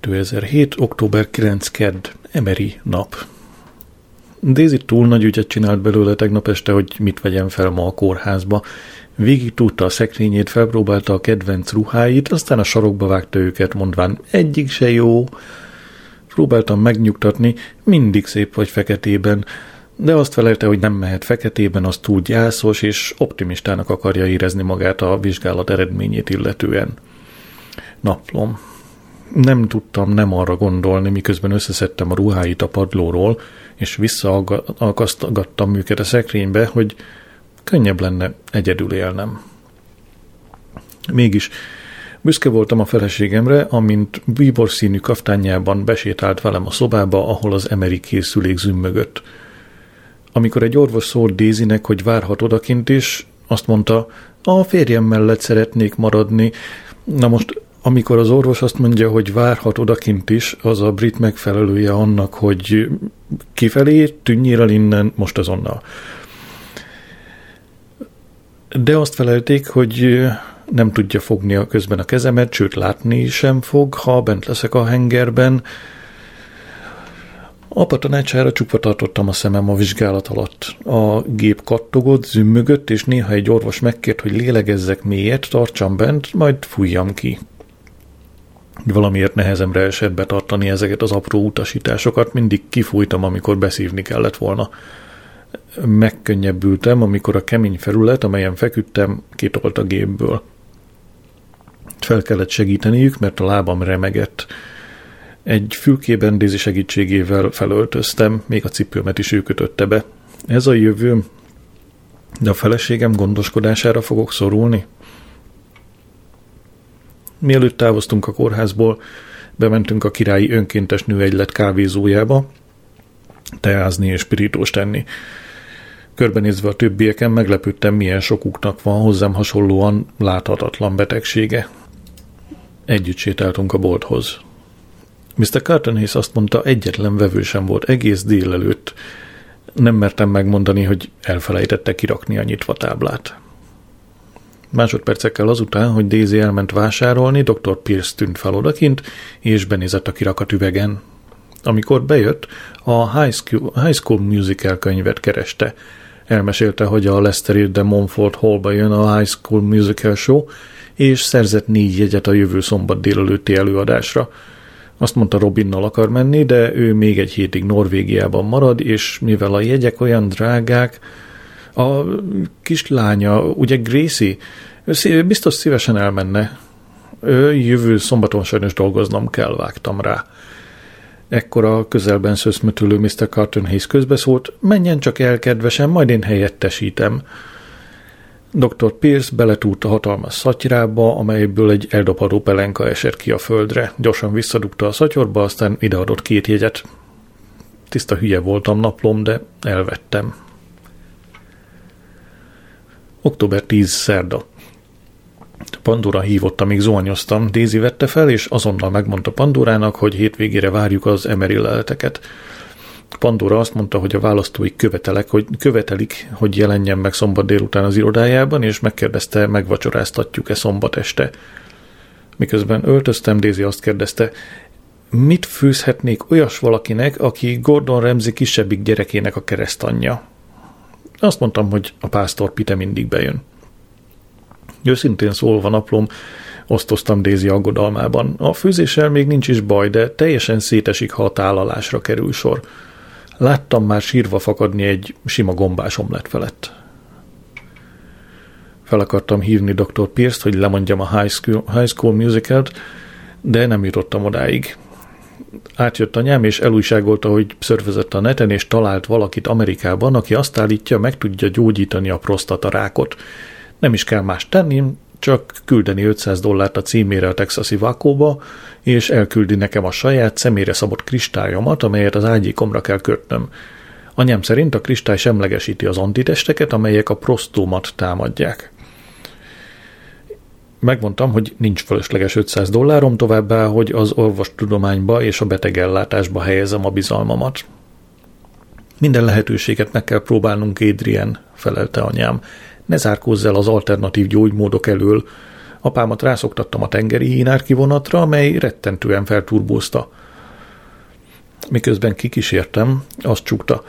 2007. október 9. kedd, Emery nap. Daisy túl nagy ügyet csinált belőle tegnap este, hogy mit vegyen fel ma a kórházba. Végig tudta a szekrényét, felpróbálta a kedvenc ruháit, aztán a sarokba vágta őket, mondván egyik se jó. Próbáltam megnyugtatni, mindig szép vagy feketében, de azt felelte, hogy nem mehet feketében, az túl gyászos, és optimistának akarja érezni magát a vizsgálat eredményét illetően. Naplom. Nem tudtam nem arra gondolni, miközben összeszedtem a ruháit a padlóról, és visszaakasztgattam őket a szekrénybe, hogy könnyebb lenne egyedül élnem. Mégis büszke voltam a feleségemre, amint bíbor színű kaftányában besétált velem a szobába, ahol az emeri készülék zümmögött. Amikor egy orvos szólt Dézinek, hogy várhat odakint is, azt mondta, a férjem mellett szeretnék maradni. Na most amikor az orvos azt mondja, hogy várhat odakint is, az a brit megfelelője annak, hogy kifelé tűnjél el innen most azonnal. De azt felelték, hogy nem tudja fogni a közben a kezemet, sőt látni sem fog, ha bent leszek a hengerben. Apa tanácsára csukva tartottam a szemem a vizsgálat alatt. A gép kattogott, zümmögött, és néha egy orvos megkért, hogy lélegezzek mélyet, tartsam bent, majd fújjam ki valamiért nehezemre esett betartani ezeket az apró utasításokat, mindig kifújtam, amikor beszívni kellett volna. Megkönnyebbültem, amikor a kemény felület, amelyen feküdtem, kitolt a gépből. Fel kellett segíteniük, mert a lábam remegett. Egy fülkében Dézi segítségével felöltöztem, még a cipőmet is ő kötötte be. Ez a jövő, de a feleségem gondoskodására fogok szorulni? Mielőtt távoztunk a kórházból, bementünk a királyi önkéntes nőegylet kávézójába, teázni és spirítós tenni. Körbenézve a többieken meglepődtem, milyen sokuknak van hozzám hasonlóan láthatatlan betegsége. Együtt sétáltunk a bolthoz. Mr. Cartonhays azt mondta, egyetlen vevő sem volt egész délelőtt. Nem mertem megmondani, hogy elfelejtette kirakni a nyitva táblát. Másodpercekkel azután, hogy Daisy elment vásárolni, dr. Pierce tűnt fel odakint, és benézett a kirakat üvegen. Amikor bejött, a High School, High School Musical könyvet kereste. Elmesélte, hogy a Leicester de Montfort Hallba jön a High School Musical Show, és szerzett négy jegyet a jövő szombat délelőtti előadásra. Azt mondta, Robinnal akar menni, de ő még egy hétig Norvégiában marad, és mivel a jegyek olyan drágák, a kislánya, ugye Gracie, ő biztos szívesen elmenne. Ő jövő szombaton sajnos dolgoznom kell, vágtam rá. Ekkor a közelben szöszmötülő Mr. Carton Hayes közbeszólt, menjen csak el, kedvesen, majd én helyettesítem. Dr. Pierce beletúrt a hatalmas szatyrába, amelyből egy eldopadó pelenka esett ki a földre. Gyorsan visszadugta a szatyorba, aztán ideadott két jegyet. Tiszta hülye voltam naplom, de elvettem. Október 10. szerda. Pandora hívott, amíg zuhanyoztam. Dézi vette fel, és azonnal megmondta Pandorának, hogy hétvégére várjuk az emeri leleteket. Pandora azt mondta, hogy a választói követelek, hogy követelik, hogy jelenjen meg szombat délután az irodájában, és megkérdezte, megvacsoráztatjuk-e szombat este. Miközben öltöztem, Dézi azt kérdezte, mit fűzhetnék olyas valakinek, aki Gordon Ramsay kisebbik gyerekének a keresztanyja? Azt mondtam, hogy a pásztor Pite mindig bejön. Őszintén szólva naplom, osztoztam Dézi aggodalmában. A főzéssel még nincs is baj, de teljesen szétesik, ha a tálalásra kerül sor. Láttam már sírva fakadni egy sima gombás omlett felett. Fel akartam hívni dr. Pierce-t, hogy lemondjam a High School, High School Musical-t, de nem jutottam odáig átjött anyám, és elújságolta, hogy szörfözött a neten, és talált valakit Amerikában, aki azt állítja, meg tudja gyógyítani a prostatarákot. Nem is kell más tenni, csak küldeni 500 dollárt a címére a texasi vákóba, és elküldi nekem a saját személyre szabott kristályomat, amelyet az ágyékomra kell kötnöm. Anyám szerint a kristály semlegesíti az antitesteket, amelyek a prostómat támadják. Megmondtam, hogy nincs fölösleges 500 dollárom, továbbá, hogy az orvostudományba és a betegellátásba helyezem a bizalmamat. Minden lehetőséget meg kell próbálnunk, Adrian, felelte anyám. Ne zárkózz el az alternatív gyógymódok elől. Apámat rászoktattam a tengeri hínár kivonatra, amely rettentően felturbózta. Miközben kikísértem, azt csukta.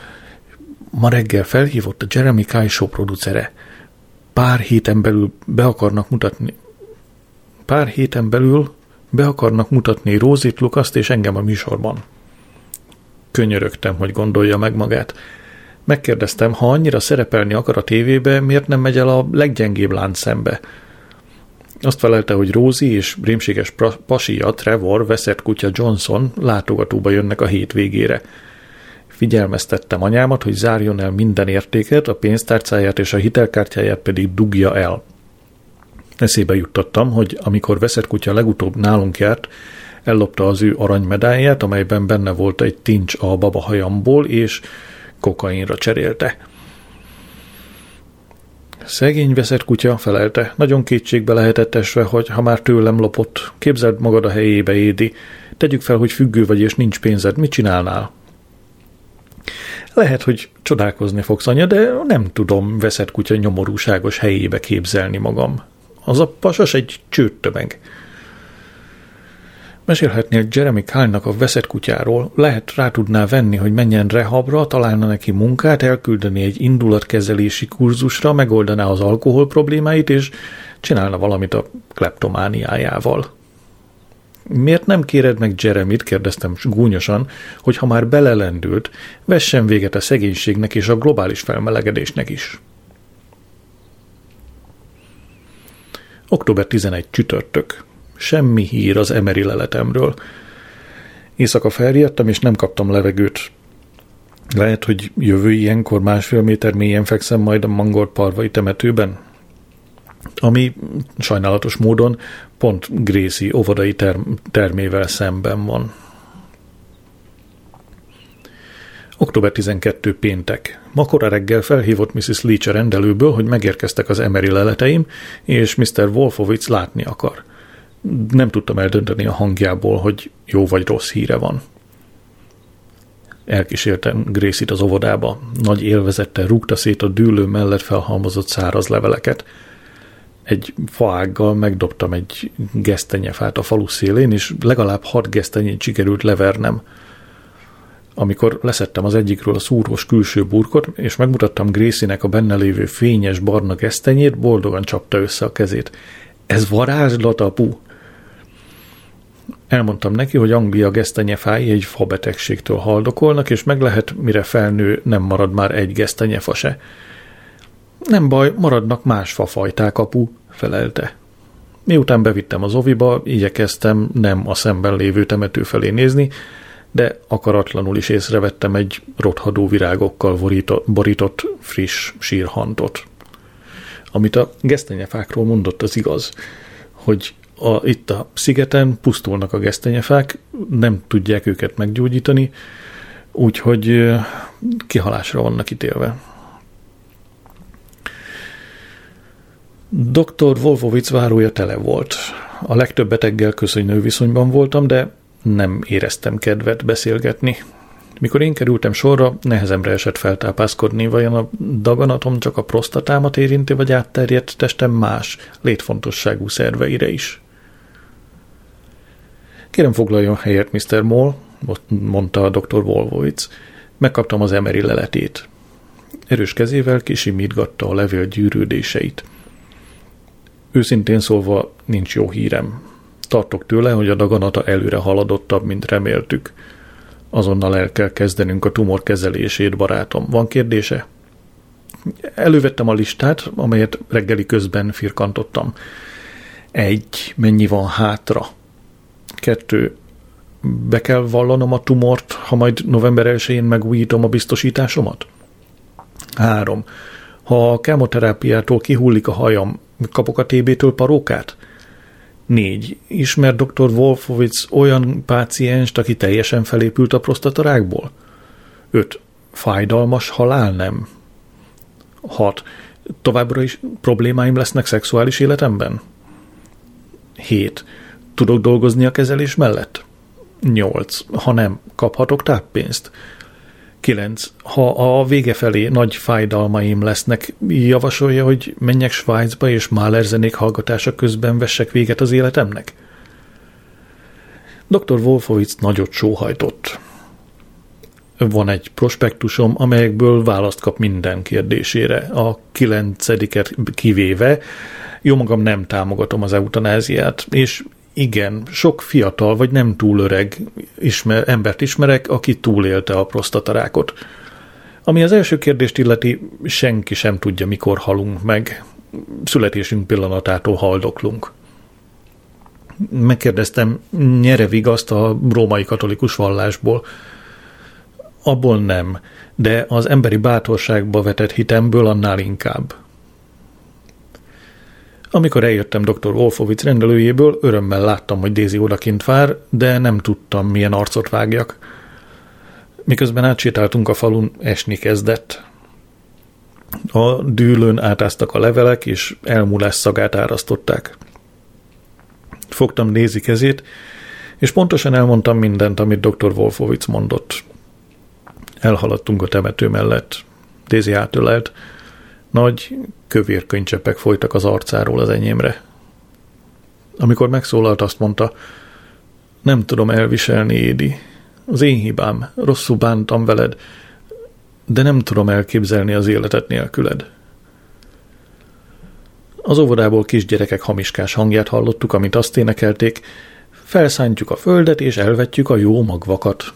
Ma reggel felhívott a Jeremy Kyle producere. Pár héten belül be akarnak mutatni. Pár héten belül be akarnak mutatni Rózit, Lukaszt és engem a műsorban. Könyörögtem, hogy gondolja meg magát. Megkérdeztem, ha annyira szerepelni akar a tévébe, miért nem megy el a leggyengébb lánc szembe? Azt felelte, hogy Rózi és rémséges pasia Trevor, veszett kutya Johnson látogatóba jönnek a hétvégére. Figyelmeztettem anyámat, hogy zárjon el minden értéket, a pénztárcáját és a hitelkártyáját pedig dugja el. Eszébe juttattam, hogy amikor veszett kutya legutóbb nálunk járt, ellopta az ő aranymedáját, amelyben benne volt egy tincs a babahajamból, és kokainra cserélte. Szegény veszett kutya, felelte. Nagyon kétségbe lehetett esve, hogy ha már tőlem lopott, képzeld magad a helyébe, Édi. Tegyük fel, hogy függő vagy és nincs pénzed, mit csinálnál? Lehet, hogy csodálkozni fogsz, anya, de nem tudom veszett kutya nyomorúságos helyébe képzelni magam. Az a pasas egy csőttömeg. Mesélhetnél Jeremy Kyle-nak a veszett kutyáról, lehet rá tudná venni, hogy menjen rehabra, találna neki munkát, elküldeni egy indulatkezelési kurzusra, megoldaná az alkohol problémáit, és csinálna valamit a kleptomániájával. Miért nem kéred meg Jeremit, kérdeztem gúnyosan, hogy ha már belelendült, vessen véget a szegénységnek és a globális felmelegedésnek is. Október 11 csütörtök. Semmi hír az emeri leletemről. Éjszaka felriadtam, és nem kaptam levegőt. Lehet, hogy jövő ilyenkor másfél méter mélyen fekszem majd a mangolt parvai temetőben? Ami sajnálatos módon pont Gracie óvodai term- termével szemben van. Október 12. péntek. Makora reggel felhívott Mrs. Leach a rendelőből, hogy megérkeztek az emeri leleteim, és Mr. Wolfowitz látni akar nem tudtam eldönteni a hangjából, hogy jó vagy rossz híre van. Elkísértem Grészit az óvodába. Nagy élvezettel rúgta szét a dűlő mellett felhalmozott száraz leveleket. Egy faággal megdobtam egy gesztenyefát a falu szélén, és legalább hat gesztenyét sikerült levernem. Amikor leszettem az egyikről a szúrós külső burkot, és megmutattam Grécinek a benne lévő fényes barna gesztenyét, boldogan csapta össze a kezét. Ez varázslat, apu! Elmondtam neki, hogy Anglia gesztenyefái egy fabetegségtől haldokolnak, és meg lehet, mire felnő, nem marad már egy gesztenyefa se. Nem baj, maradnak más fafajták, apu, felelte. Miután bevittem az oviba, igyekeztem nem a szemben lévő temető felé nézni, de akaratlanul is észrevettem egy rothadó virágokkal borított friss sírhantot. Amit a gesztenyefákról mondott, az igaz, hogy a, itt a szigeten pusztulnak a gesztenyefák, nem tudják őket meggyógyítani, úgyhogy kihalásra vannak ítélve. Dr. Wolfowitz várója tele volt. A legtöbb beteggel köszönő viszonyban voltam, de nem éreztem kedvet beszélgetni. Mikor én kerültem sorra, nehezemre esett feltápászkodni, vajon a daganatom csak a prostatámat érinti, vagy átterjedt testem más, létfontosságú szerveire is. Kérem foglaljon helyet, Mr. Moll, mondta a dr. Wolwowitz. Megkaptam az emeri leletét. Erős kezével kisimítgatta a levél gyűrődéseit. Őszintén szólva nincs jó hírem. Tartok tőle, hogy a daganata előre haladottabb, mint reméltük. Azonnal el kell kezdenünk a tumor kezelését, barátom. Van kérdése? Elővettem a listát, amelyet reggeli közben firkantottam. Egy, mennyi van hátra? Kettő, be kell vallanom a tumort, ha majd november 1-én megújítom a biztosításomat? Három, ha a kemoterápiától kihullik a hajam, kapok a TB-től parókát? Négy, ismer dr. Wolfowitz olyan pácienst, aki teljesen felépült a prostatarákból? Öt, fájdalmas halál nem? Hat, továbbra is problémáim lesznek szexuális életemben? Hét, Tudok dolgozni a kezelés mellett? 8. Ha nem, kaphatok táppénzt? 9. Ha a vége felé nagy fájdalmaim lesznek, javasolja, hogy menjek Svájcba és Mahler zenék hallgatása közben vessek véget az életemnek? Dr. Wolfowitz nagyot sóhajtott. Van egy prospektusom, amelyekből választ kap minden kérdésére. A kilencediket kivéve, jó magam nem támogatom az eutanáziát, és igen, sok fiatal vagy nem túl öreg ismer, embert ismerek, aki túlélte a prostatarákot. Ami az első kérdést illeti, senki sem tudja, mikor halunk meg. Születésünk pillanatától haldoklunk. Megkérdeztem, nyere vigaszt a római katolikus vallásból. Abból nem, de az emberi bátorságba vetett hitemből annál inkább. Amikor eljöttem dr. Wolfowitz rendelőjéből, örömmel láttam, hogy Daisy odakint vár, de nem tudtam, milyen arcot vágjak. Miközben átsétáltunk a falun, esni kezdett. A dűlőn átáztak a levelek, és elmúlás szagát árasztották. Fogtam Daisy kezét, és pontosan elmondtam mindent, amit dr. Wolfowitz mondott. Elhaladtunk a temető mellett. Daisy átölelt, nagy, kövér könycsepek folytak az arcáról az enyémre. Amikor megszólalt, azt mondta, nem tudom elviselni, Édi. Az én hibám, rosszul bántam veled, de nem tudom elképzelni az életet nélküled. Az óvodából kisgyerekek hamiskás hangját hallottuk, amit azt énekelték, felszántjuk a földet és elvetjük a jó magvakat.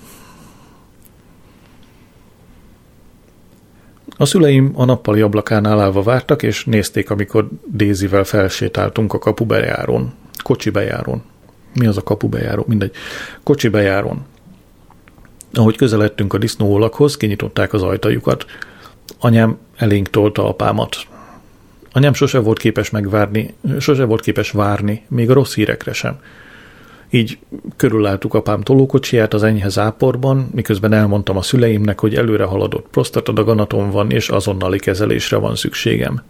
A szüleim a nappali ablakánál állva vártak, és nézték, amikor Dézivel felsétáltunk a kapu bejárón. Kocsi bejárón. Mi az a kapu bejáró? Mindegy. Kocsi bejárón. Ahogy közeledtünk a disznóolakhoz, kinyitották az ajtajukat. Anyám elénk tolta apámat. Anyám sose volt képes megvárni, sose volt képes várni, még a rossz hírekre sem. Így körülálltuk apám tolókocsiját az enyhe záporban, miközben elmondtam a szüleimnek, hogy előre haladott prostatadaganatom van, és azonnali kezelésre van szükségem.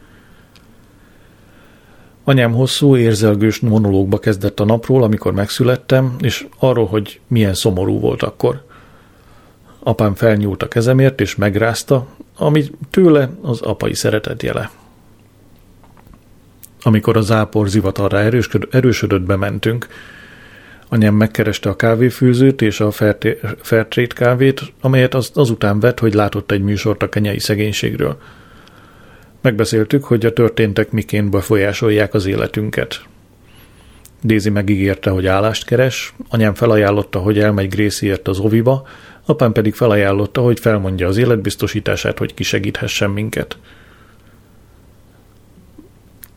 Anyám hosszú, érzelgős monológba kezdett a napról, amikor megszülettem, és arról, hogy milyen szomorú volt akkor. Apám felnyúlt a kezemért, és megrázta, ami tőle az apai szeretet jele. Amikor a zápor zivatarra erősödött, bementünk, Anyám megkereste a kávéfőzőt és a Fairtrade kávét, amelyet az, azután vett, hogy látott egy műsort a kenyai szegénységről. Megbeszéltük, hogy a történtek miként befolyásolják az életünket. Dézi megígérte, hogy állást keres, anyám felajánlotta, hogy elmegy Gracieért az oviba, apám pedig felajánlotta, hogy felmondja az életbiztosítását, hogy kisegíthessen minket.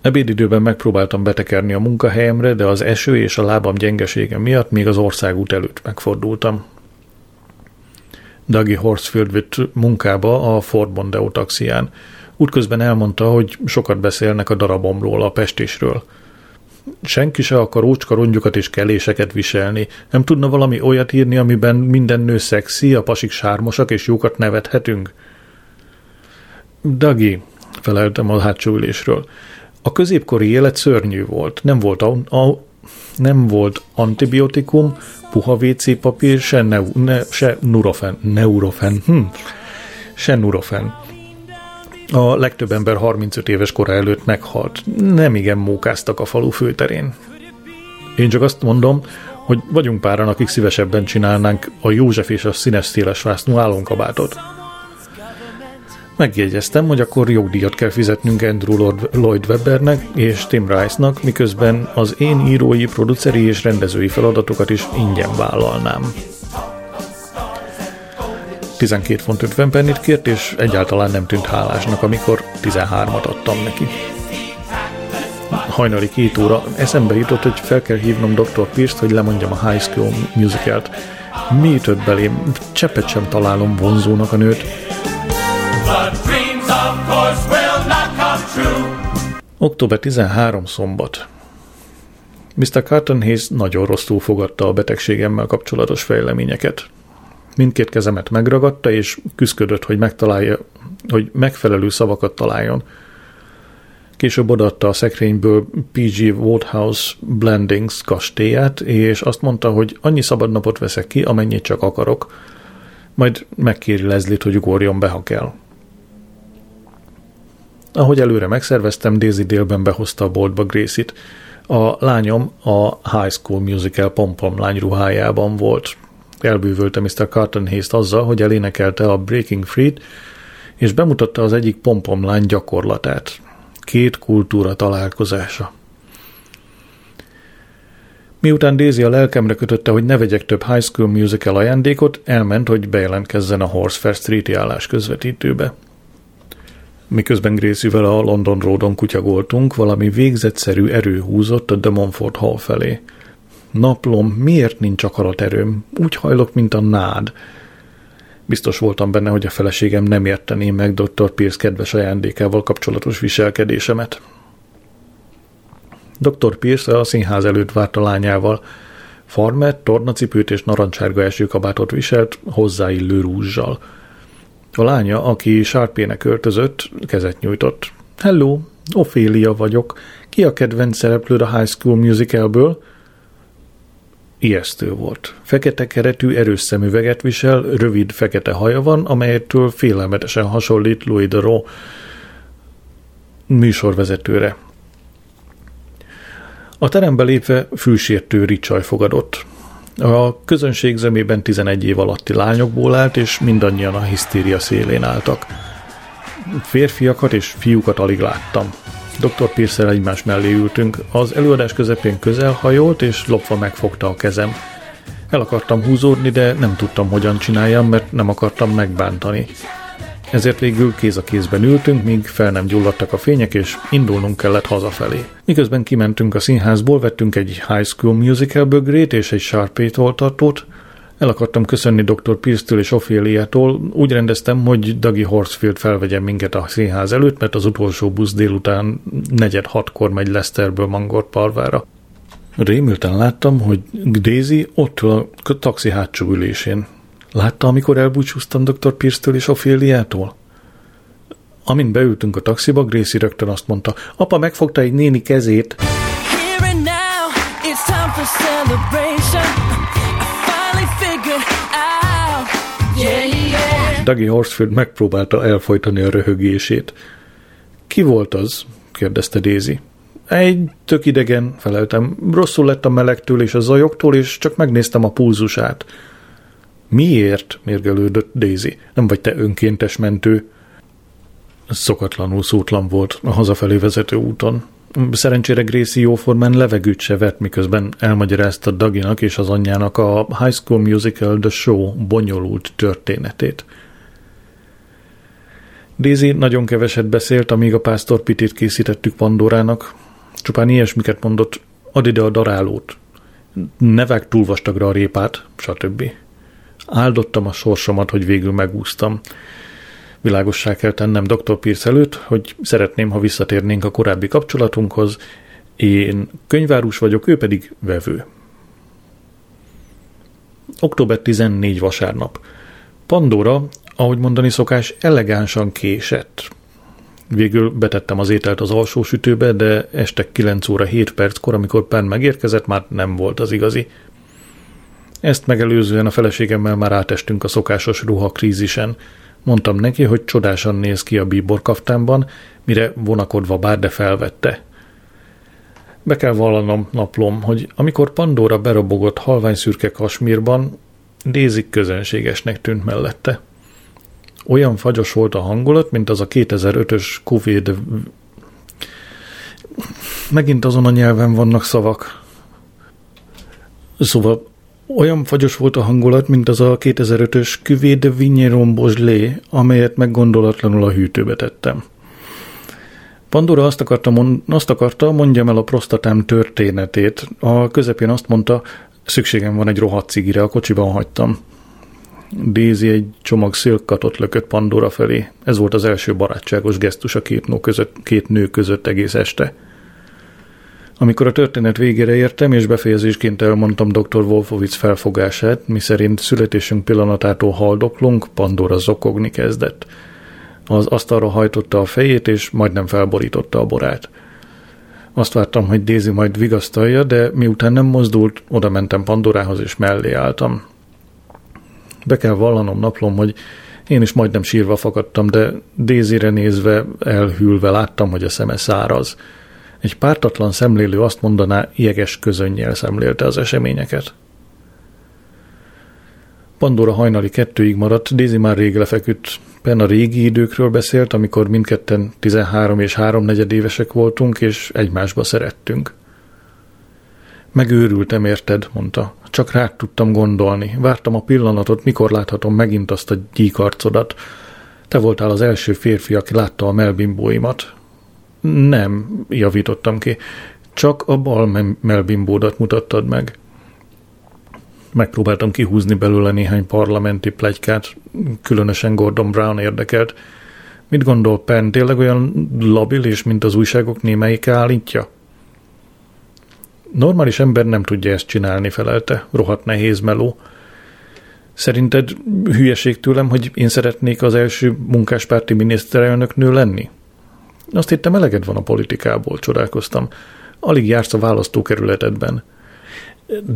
Ebédidőben megpróbáltam betekerni a munkahelyemre, de az eső és a lábam gyengesége miatt még az országút előtt megfordultam. Dagi Horsfield vitt munkába a Ford Mondeo taxián. Útközben elmondta, hogy sokat beszélnek a darabomról, a pestésről. Senki se akar ócska és keléseket viselni. Nem tudna valami olyat írni, amiben minden nő szexi, a pasik sármosak és jókat nevethetünk? Dagi, feleltem a hátsó ülésről. A középkori élet szörnyű volt. Nem volt, a, a, nem volt antibiotikum, puha WC papír, se, ne, ne, se nurofen, neurofen, hm, se nurofen. A legtöbb ember 35 éves kora előtt meghalt. Nem igen mókáztak a falu főterén. Én csak azt mondom, hogy vagyunk páran, akik szívesebben csinálnánk a József és a színes széles vásznú álomkabátot. Megjegyeztem, hogy akkor jogdíjat kell fizetnünk Andrew Lloyd Webbernek és Tim Rice-nak, miközben az én írói, produceri és rendezői feladatokat is ingyen vállalnám. 12 font 50 pennit kért, és egyáltalán nem tűnt hálásnak, amikor 13-at adtam neki. Hajnali két óra eszembe jutott, hogy fel kell hívnom Dr. Pierce-t, hogy lemondjam a High School Musicalt. Mi ütött belém? Cseppet sem találom vonzónak a nőt, Október 13 szombat. Mr. Carton Hayes nagyon rosszul fogadta a betegségemmel kapcsolatos fejleményeket. Mindkét kezemet megragadta, és küzdött, hogy megtalálja, hogy megfelelő szavakat találjon. Később odaadta a szekrényből PG Woodhouse Blendings kastélyát, és azt mondta, hogy annyi szabad napot veszek ki, amennyit csak akarok, majd megkéri Leslie-t, hogy ugorjon be, ha kell. Ahogy előre megszerveztem, Daisy délben behozta a boltba Gracie-t. A lányom a High School Musical pompom lány ruhájában volt. Elbűvölte Mr. Carton Hayes azzal, hogy elénekelte a Breaking Free-t, és bemutatta az egyik pompomlány gyakorlatát. Két kultúra találkozása. Miután Daisy a lelkemre kötötte, hogy ne vegyek több High School Musical ajándékot, elment, hogy bejelentkezzen a Horsefair Street-i állás közvetítőbe. Miközben Gracie-vel a London Roadon kutyagoltunk, valami végzetszerű erő húzott a De Montfort Hall felé. Naplom, miért nincs akarat erőm? Úgy hajlok, mint a nád. Biztos voltam benne, hogy a feleségem nem értené meg Dr. Pierce kedves ajándékával kapcsolatos viselkedésemet. Dr. Pierce a színház előtt várt a lányával. Farmer, tornacipőt és narancsárga esőkabátot viselt, hozzáillő rúzsal. A lánya, aki sárpének öltözött, kezet nyújtott. Hello, Ophelia vagyok. Ki a kedvenc szereplőd a High School Musicalből? Ijesztő volt. Fekete keretű, erős szemüveget visel, rövid fekete haja van, amelyetől félelmetesen hasonlít Louis Theroux műsorvezetőre. A terembe lépve fűsértő ricsaj fogadott. A közönség zömében 11 év alatti lányokból állt, és mindannyian a hisztéria szélén álltak. Férfiakat és fiúkat alig láttam. Dr. pierce egymás mellé ültünk. Az előadás közepén közel hajolt, és lopva megfogta a kezem. El akartam húzódni, de nem tudtam, hogyan csináljam, mert nem akartam megbántani. Ezért végül kéz a kézben ültünk, míg fel nem gyulladtak a fények, és indulnunk kellett hazafelé. Miközben kimentünk a színházból, vettünk egy High School Musical bögrét és egy Sharpay toltartót, el akartam köszönni dr. Pierce-től és Ophéliától, úgy rendeztem, hogy Dagi Horsfield felvegyen minket a színház előtt, mert az utolsó busz délután negyed hatkor megy Leszterből Mangor parvára. Rémülten láttam, hogy Daisy ott a taxi hátsó ülésén. Látta, amikor elbúcsúztam dr. Pierce-től és Ophéliától? Amint beültünk a taxiba, Gracie rögtön azt mondta, apa megfogta egy néni kezét. Dougie Horsfield megpróbálta elfolytani a röhögését. Ki volt az? kérdezte Daisy. Egy tök idegen, feleltem. Rosszul lett a melegtől és a zajoktól, és csak megnéztem a pulzusát. Miért? mérgelődött Daisy. Nem vagy te önkéntes mentő? Szokatlanul szótlan volt a hazafelé vezető úton. Szerencsére Gracie jóformán levegőt se vett, miközben elmagyarázta Daginak és az anyjának a High School Musical The Show bonyolult történetét. Daisy nagyon keveset beszélt, amíg a pásztor pitét készítettük Pandorának. Csupán ilyesmiket mondott, add ide a darálót, ne vág túl vastagra a répát, stb. Áldottam a sorsomat, hogy végül megúsztam. Világossá kell tennem Dr. Pierce előtt, hogy szeretném, ha visszatérnénk a korábbi kapcsolatunkhoz. Én könyvárus vagyok, ő pedig vevő. Október 14 vasárnap. Pandora, ahogy mondani szokás, elegánsan késett. Végül betettem az ételt az alsó sütőbe, de este 9 óra 7 perckor, amikor Pen megérkezett, már nem volt az igazi. Ezt megelőzően a feleségemmel már átestünk a szokásos ruhakrízisen. Mondtam neki, hogy csodásan néz ki a bíbor kaftánban, mire vonakodva bár, de felvette. Be kell vallanom naplom, hogy amikor Pandora berobogott halvány szürke kasmírban, Dézik közönségesnek tűnt mellette. Olyan fagyos volt a hangulat, mint az a 2005-ös Covid... Megint azon a nyelven vannak szavak. Szóval olyan fagyos volt a hangulat, mint az a 2005-ös Cuvée de Vigneron Beaujolais, amelyet meggondolatlanul a hűtőbe tettem. Pandora azt akarta, mond, azt akarta, mondjam el a prostatám történetét. A közepén azt mondta, szükségem van egy rohadt cigire, a kocsiban hagytam. Daisy egy csomag szilkatot lökött Pandora felé. Ez volt az első barátságos gesztus a két nő között, két nő között egész este. Amikor a történet végére értem, és befejezésként elmondtam dr. Wolfowitz felfogását, miszerint születésünk pillanatától haldoklunk, Pandora zokogni kezdett. Az asztalra hajtotta a fejét, és majdnem felborította a borát. Azt vártam, hogy Daisy majd vigasztalja, de miután nem mozdult, oda mentem Pandorához, és mellé álltam. Be kell vallanom naplom, hogy én is majdnem sírva fakadtam, de Dézire nézve, elhűlve láttam, hogy a szeme száraz. Egy pártatlan szemlélő azt mondaná, jeges közönnyel szemlélte az eseményeket. Pandora hajnali kettőig maradt, Daisy már rég lefeküdt. Pen a régi időkről beszélt, amikor mindketten 13 és 3 évesek voltunk, és egymásba szerettünk. Megőrültem, érted, mondta. Csak rád tudtam gondolni. Vártam a pillanatot, mikor láthatom megint azt a gyíkarcodat. Te voltál az első férfi, aki látta a melbimbóimat. Nem, javítottam ki. Csak a bal melbimbódat mutattad meg. Megpróbáltam kihúzni belőle néhány parlamenti plegykát, különösen Gordon Brown érdekelt. Mit gondol Penn, tényleg olyan labilis, mint az újságok némelyik állítja? Normális ember nem tudja ezt csinálni, felelte. Rohadt nehéz meló. Szerinted hülyeség tőlem, hogy én szeretnék az első munkáspárti miniszterelnöknő lenni? Azt hittem eleged van a politikából, csodálkoztam. Alig jársz a választókerületedben.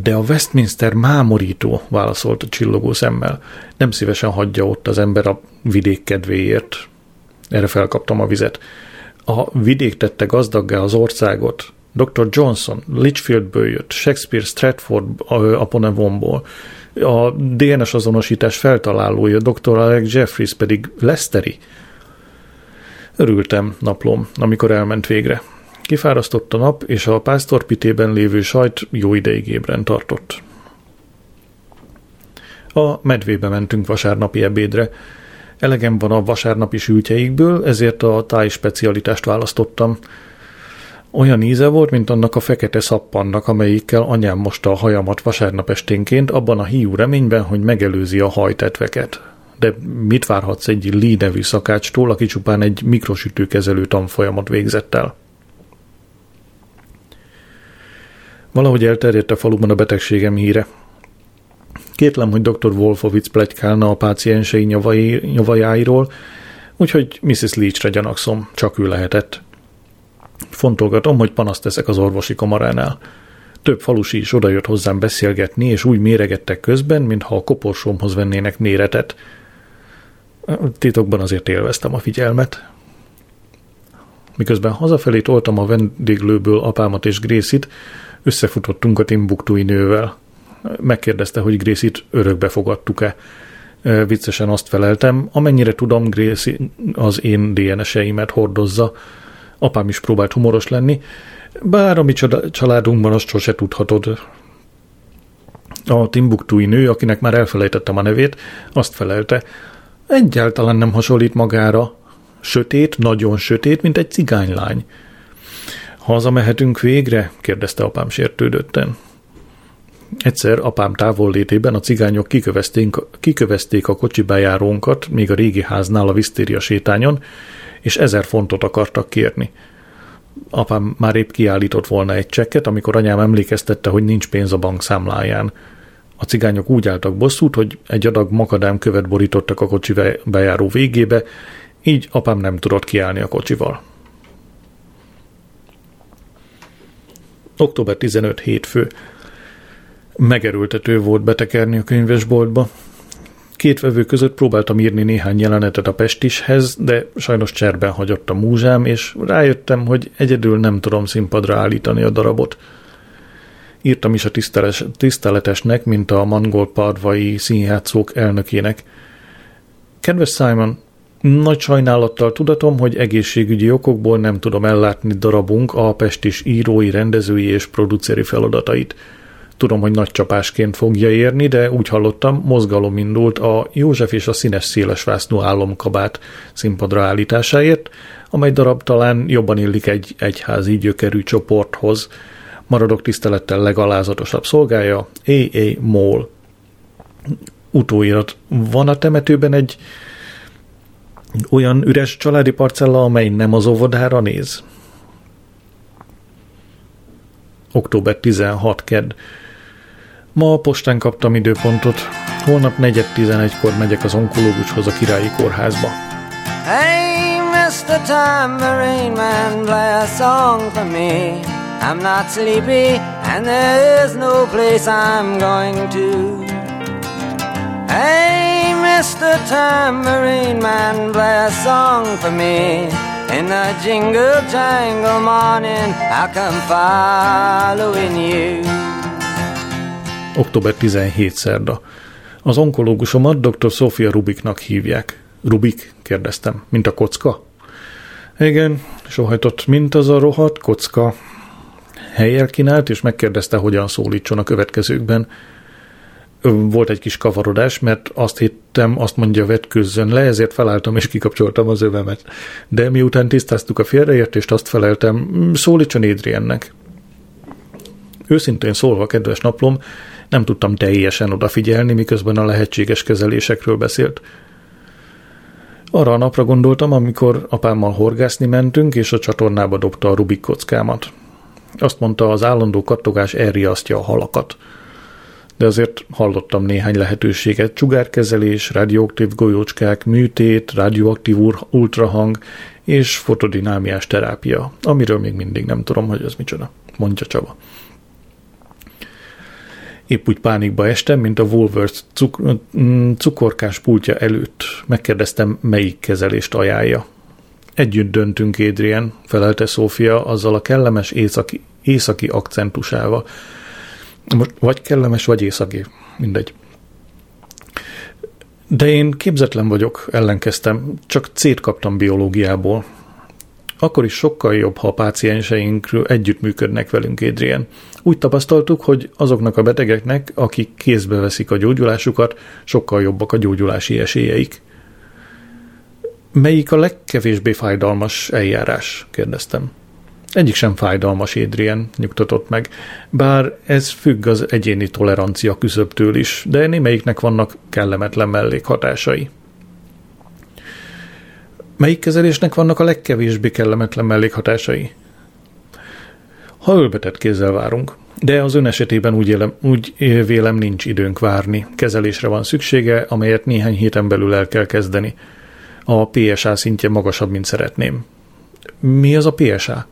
De a Westminster mámorító, válaszolt a csillogó szemmel. Nem szívesen hagyja ott az ember a vidék kedvéért. Erre felkaptam a vizet. A vidék tette gazdaggá az országot. Dr. Johnson, Litchfieldből jött, Shakespeare Stratford upon Avonból, a DNS azonosítás feltalálója, Dr. Alex Jeffries pedig Lesteri. Örültem naplom, amikor elment végre. Kifárasztott a nap, és a pásztorpitében lévő sajt jó ideig ébren tartott. A medvébe mentünk vasárnapi ebédre. Elegem van a vasárnapi sültjeikből, ezért a táj specialitást választottam. Olyan íze volt, mint annak a fekete szappannak, amelyikkel anyám mosta a hajamat vasárnap esténként, abban a hiú reményben, hogy megelőzi a hajtetveket. De mit várhatsz egy Lee nevű szakácstól, aki csupán egy mikrosütőkezelő tanfolyamot végzett el? Valahogy elterjedt a faluban a betegségem híre. Kétlem, hogy dr. Wolfowitz plegykálna a páciensei nyavai, nyavajáiról, úgyhogy Mrs. Leachre gyanakszom, csak ő lehetett. Fontolgatom, hogy panaszt teszek az orvosi kamaránál. Több falusi is odajött hozzám beszélgetni, és úgy méregettek közben, mintha a koporsómhoz vennének méretet. Titokban azért élveztem a figyelmet. Miközben hazafelé toltam a vendéglőből apámat és Grészit, összefutottunk a Timbuktui nővel. Megkérdezte, hogy Grészit örökbe fogadtuk-e. Viccesen azt feleltem, amennyire tudom, Gréci az én DNS-eimet hordozza. Apám is próbált humoros lenni, bár a mi családunkban azt sose tudhatod. A Timbuktui nő, akinek már elfelejtettem a nevét, azt felelte, egyáltalán nem hasonlít magára. Sötét, nagyon sötét, mint egy cigánylány. Hazamehetünk végre? kérdezte apám sértődötten. Egyszer apám távollétében a cigányok kikövezték, a kocsi bejárónkat, még a régi háznál a visztéria sétányon, és ezer fontot akartak kérni. Apám már épp kiállított volna egy csekket, amikor anyám emlékeztette, hogy nincs pénz a bank számláján. A cigányok úgy álltak bosszút, hogy egy adag makadám követ borítottak a kocsi bejáró végébe, így apám nem tudott kiállni a kocsival. Október 15 hétfő. Megerültető volt betekerni a könyvesboltba. Két vevő között próbáltam írni néhány jelenetet a Pestishez, de sajnos cserben hagyott a múzsám, és rájöttem, hogy egyedül nem tudom színpadra állítani a darabot. Írtam is a tiszteletesnek, mint a mangol padvai színjátszók elnökének. Kedves Simon, nagy sajnálattal tudatom, hogy egészségügyi okokból nem tudom ellátni darabunk a pestis írói, rendezői és produceri feladatait. Tudom, hogy nagy csapásként fogja érni, de úgy hallottam, mozgalom indult a József és a színes szélesvásznú álomkabát színpadra állításáért, amely darab talán jobban illik egy egyházi gyökerű csoporthoz. Maradok tisztelettel legalázatosabb szolgája, A.A. Moll. Utóirat. Van a temetőben egy olyan üres családi parcella, amely nem az óvodára néz? Október 16 kedd. Ma a postán kaptam időpontot. Holnap 4.11-kor megyek az onkológushoz a királyi kórházba. Hey, Mr. Tambourine Man, play a song for me. I'm not sleepy and there no place I'm going to. Hey, Mr. Tambourine Man, play a song for me. In the jingle jangle morning, I come following you. Október 17 szerda. Az onkológusomat dr. Sofia Rubiknak hívják. Rubik? kérdeztem. Mint a kocka? Igen, sohajtott, mint az a rohadt kocka. Helyel kínált, és megkérdezte, hogyan szólítson a következőkben. Volt egy kis kavarodás, mert azt hittem, azt mondja, vetkőzzön le, ezért felálltam és kikapcsoltam az övemet. De miután tisztáztuk a félreértést, azt feleltem, szólítson Adriennek. Őszintén szólva, kedves naplom, nem tudtam teljesen odafigyelni, miközben a lehetséges kezelésekről beszélt. Arra a napra gondoltam, amikor apámmal horgászni mentünk, és a csatornába dobta a Rubik kockámat. Azt mondta, az állandó kattogás elriasztja a halakat. De azért hallottam néhány lehetőséget, csugárkezelés, radioaktív golyócskák, műtét, radioaktív ultrahang és fotodinámiás terápia, amiről még mindig nem tudom, hogy ez micsoda, mondja Csaba. Épp úgy pánikba estem, mint a Woolworth cuk- cukorkás pultja előtt. Megkérdeztem, melyik kezelést ajánlja. Együtt döntünk, Adrian, felelte Szófia azzal a kellemes északi, északi akcentusával. Most vagy kellemes, vagy északi, mindegy. De én képzetlen vagyok, ellenkeztem, csak C-t kaptam biológiából. Akkor is sokkal jobb, ha a pácienseink együttműködnek velünk, Adrian. Úgy tapasztaltuk, hogy azoknak a betegeknek, akik kézbe veszik a gyógyulásukat, sokkal jobbak a gyógyulási esélyeik. Melyik a legkevésbé fájdalmas eljárás? kérdeztem. Egyik sem fájdalmas, Adrian, nyugtatott meg, bár ez függ az egyéni tolerancia küszöbtől is, de némelyiknek vannak kellemetlen mellékhatásai. Melyik kezelésnek vannak a legkevésbé kellemetlen mellékhatásai? Ha ölbetett kézzel várunk, de az ön esetében úgy, élem, úgy vélem nincs időnk várni. Kezelésre van szüksége, amelyet néhány héten belül el kell kezdeni. A PSA szintje magasabb, mint szeretném. Mi az a PSA?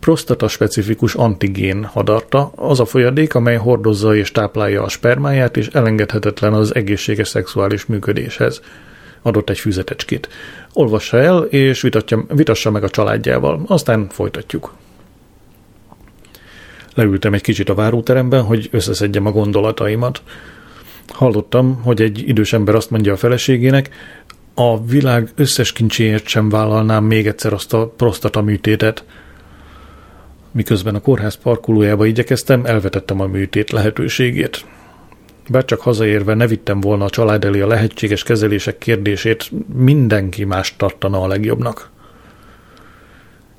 Prostata specifikus antigén hadarta, az a folyadék, amely hordozza és táplálja a spermáját, és elengedhetetlen az egészséges szexuális működéshez. Adott egy füzetecskét. Olvassa el, és vitatja, vitassa meg a családjával, aztán folytatjuk. Leültem egy kicsit a váróteremben, hogy összeszedjem a gondolataimat. Hallottam, hogy egy idős ember azt mondja a feleségének, a világ összes kincséért sem vállalnám még egyszer azt a prostata műtétet. Miközben a kórház parkolójába igyekeztem, elvetettem a műtét lehetőségét. Bár csak hazaérve ne vittem volna a család elé a lehetséges kezelések kérdését, mindenki más tartana a legjobbnak.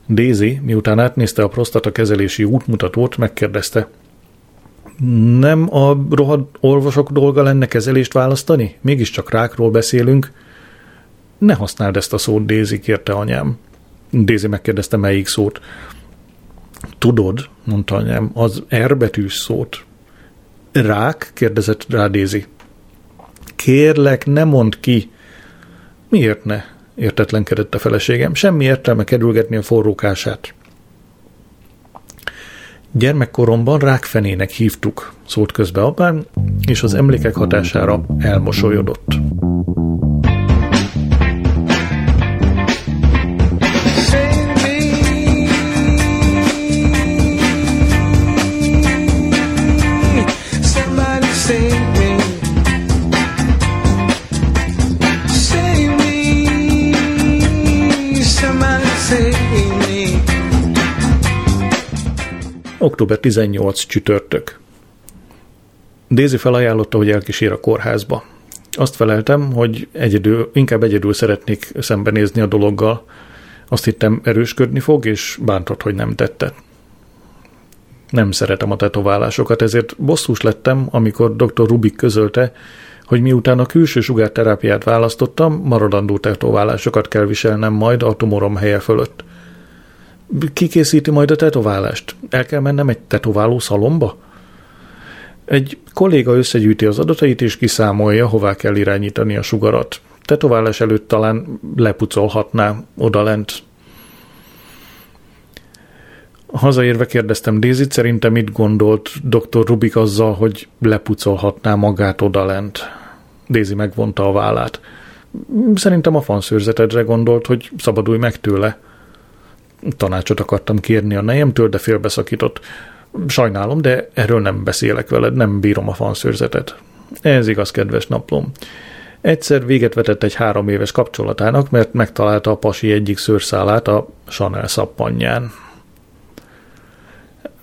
Daisy, miután átnézte a prostata kezelési útmutatót, megkérdezte. Nem a rohadt orvosok dolga lenne kezelést választani? Mégiscsak rákról beszélünk. Ne használd ezt a szót, Daisy, kérte anyám. Daisy megkérdezte, melyik szót. Tudod, mondta anyám, az R betűs szót. Rák? kérdezett rá Daisy. Kérlek, ne mondd ki. Miért ne? értetlenkedett a feleségem. Semmi értelme kerülgetni a forrókását. Gyermekkoromban rákfenének hívtuk, szólt közbe apám, és az emlékek hatására elmosolyodott. Október 18 csütörtök. Daisy felajánlotta, hogy elkísér a kórházba. Azt feleltem, hogy egyedül, inkább egyedül szeretnék szembenézni a dologgal. Azt hittem erősködni fog, és bántott, hogy nem tette. Nem szeretem a tetoválásokat, ezért bosszús lettem, amikor dr. Rubik közölte, hogy miután a külső sugárterápiát választottam, maradandó tetoválásokat kell viselnem majd a tumorom helye fölött – ki készíti majd a tetoválást? El kell mennem egy tetováló szalomba? Egy kolléga összegyűjti az adatait és kiszámolja, hová kell irányítani a sugarat. Tetoválás előtt talán lepucolhatná odalent. Hazaérve kérdeztem Dézit, szerintem mit gondolt dr. Rubik azzal, hogy lepucolhatná magát odalent. Daisy megvonta a vállát. Szerintem a fanszőrzetedre gondolt, hogy szabadulj meg tőle. Tanácsot akartam kérni a nejemtől, de félbeszakított. Sajnálom, de erről nem beszélek veled, nem bírom a fanszőrzetet. Ez igaz, kedves naplom. Egyszer véget vetett egy három éves kapcsolatának, mert megtalálta a pasi egyik szőrszálát a Chanel szappanján.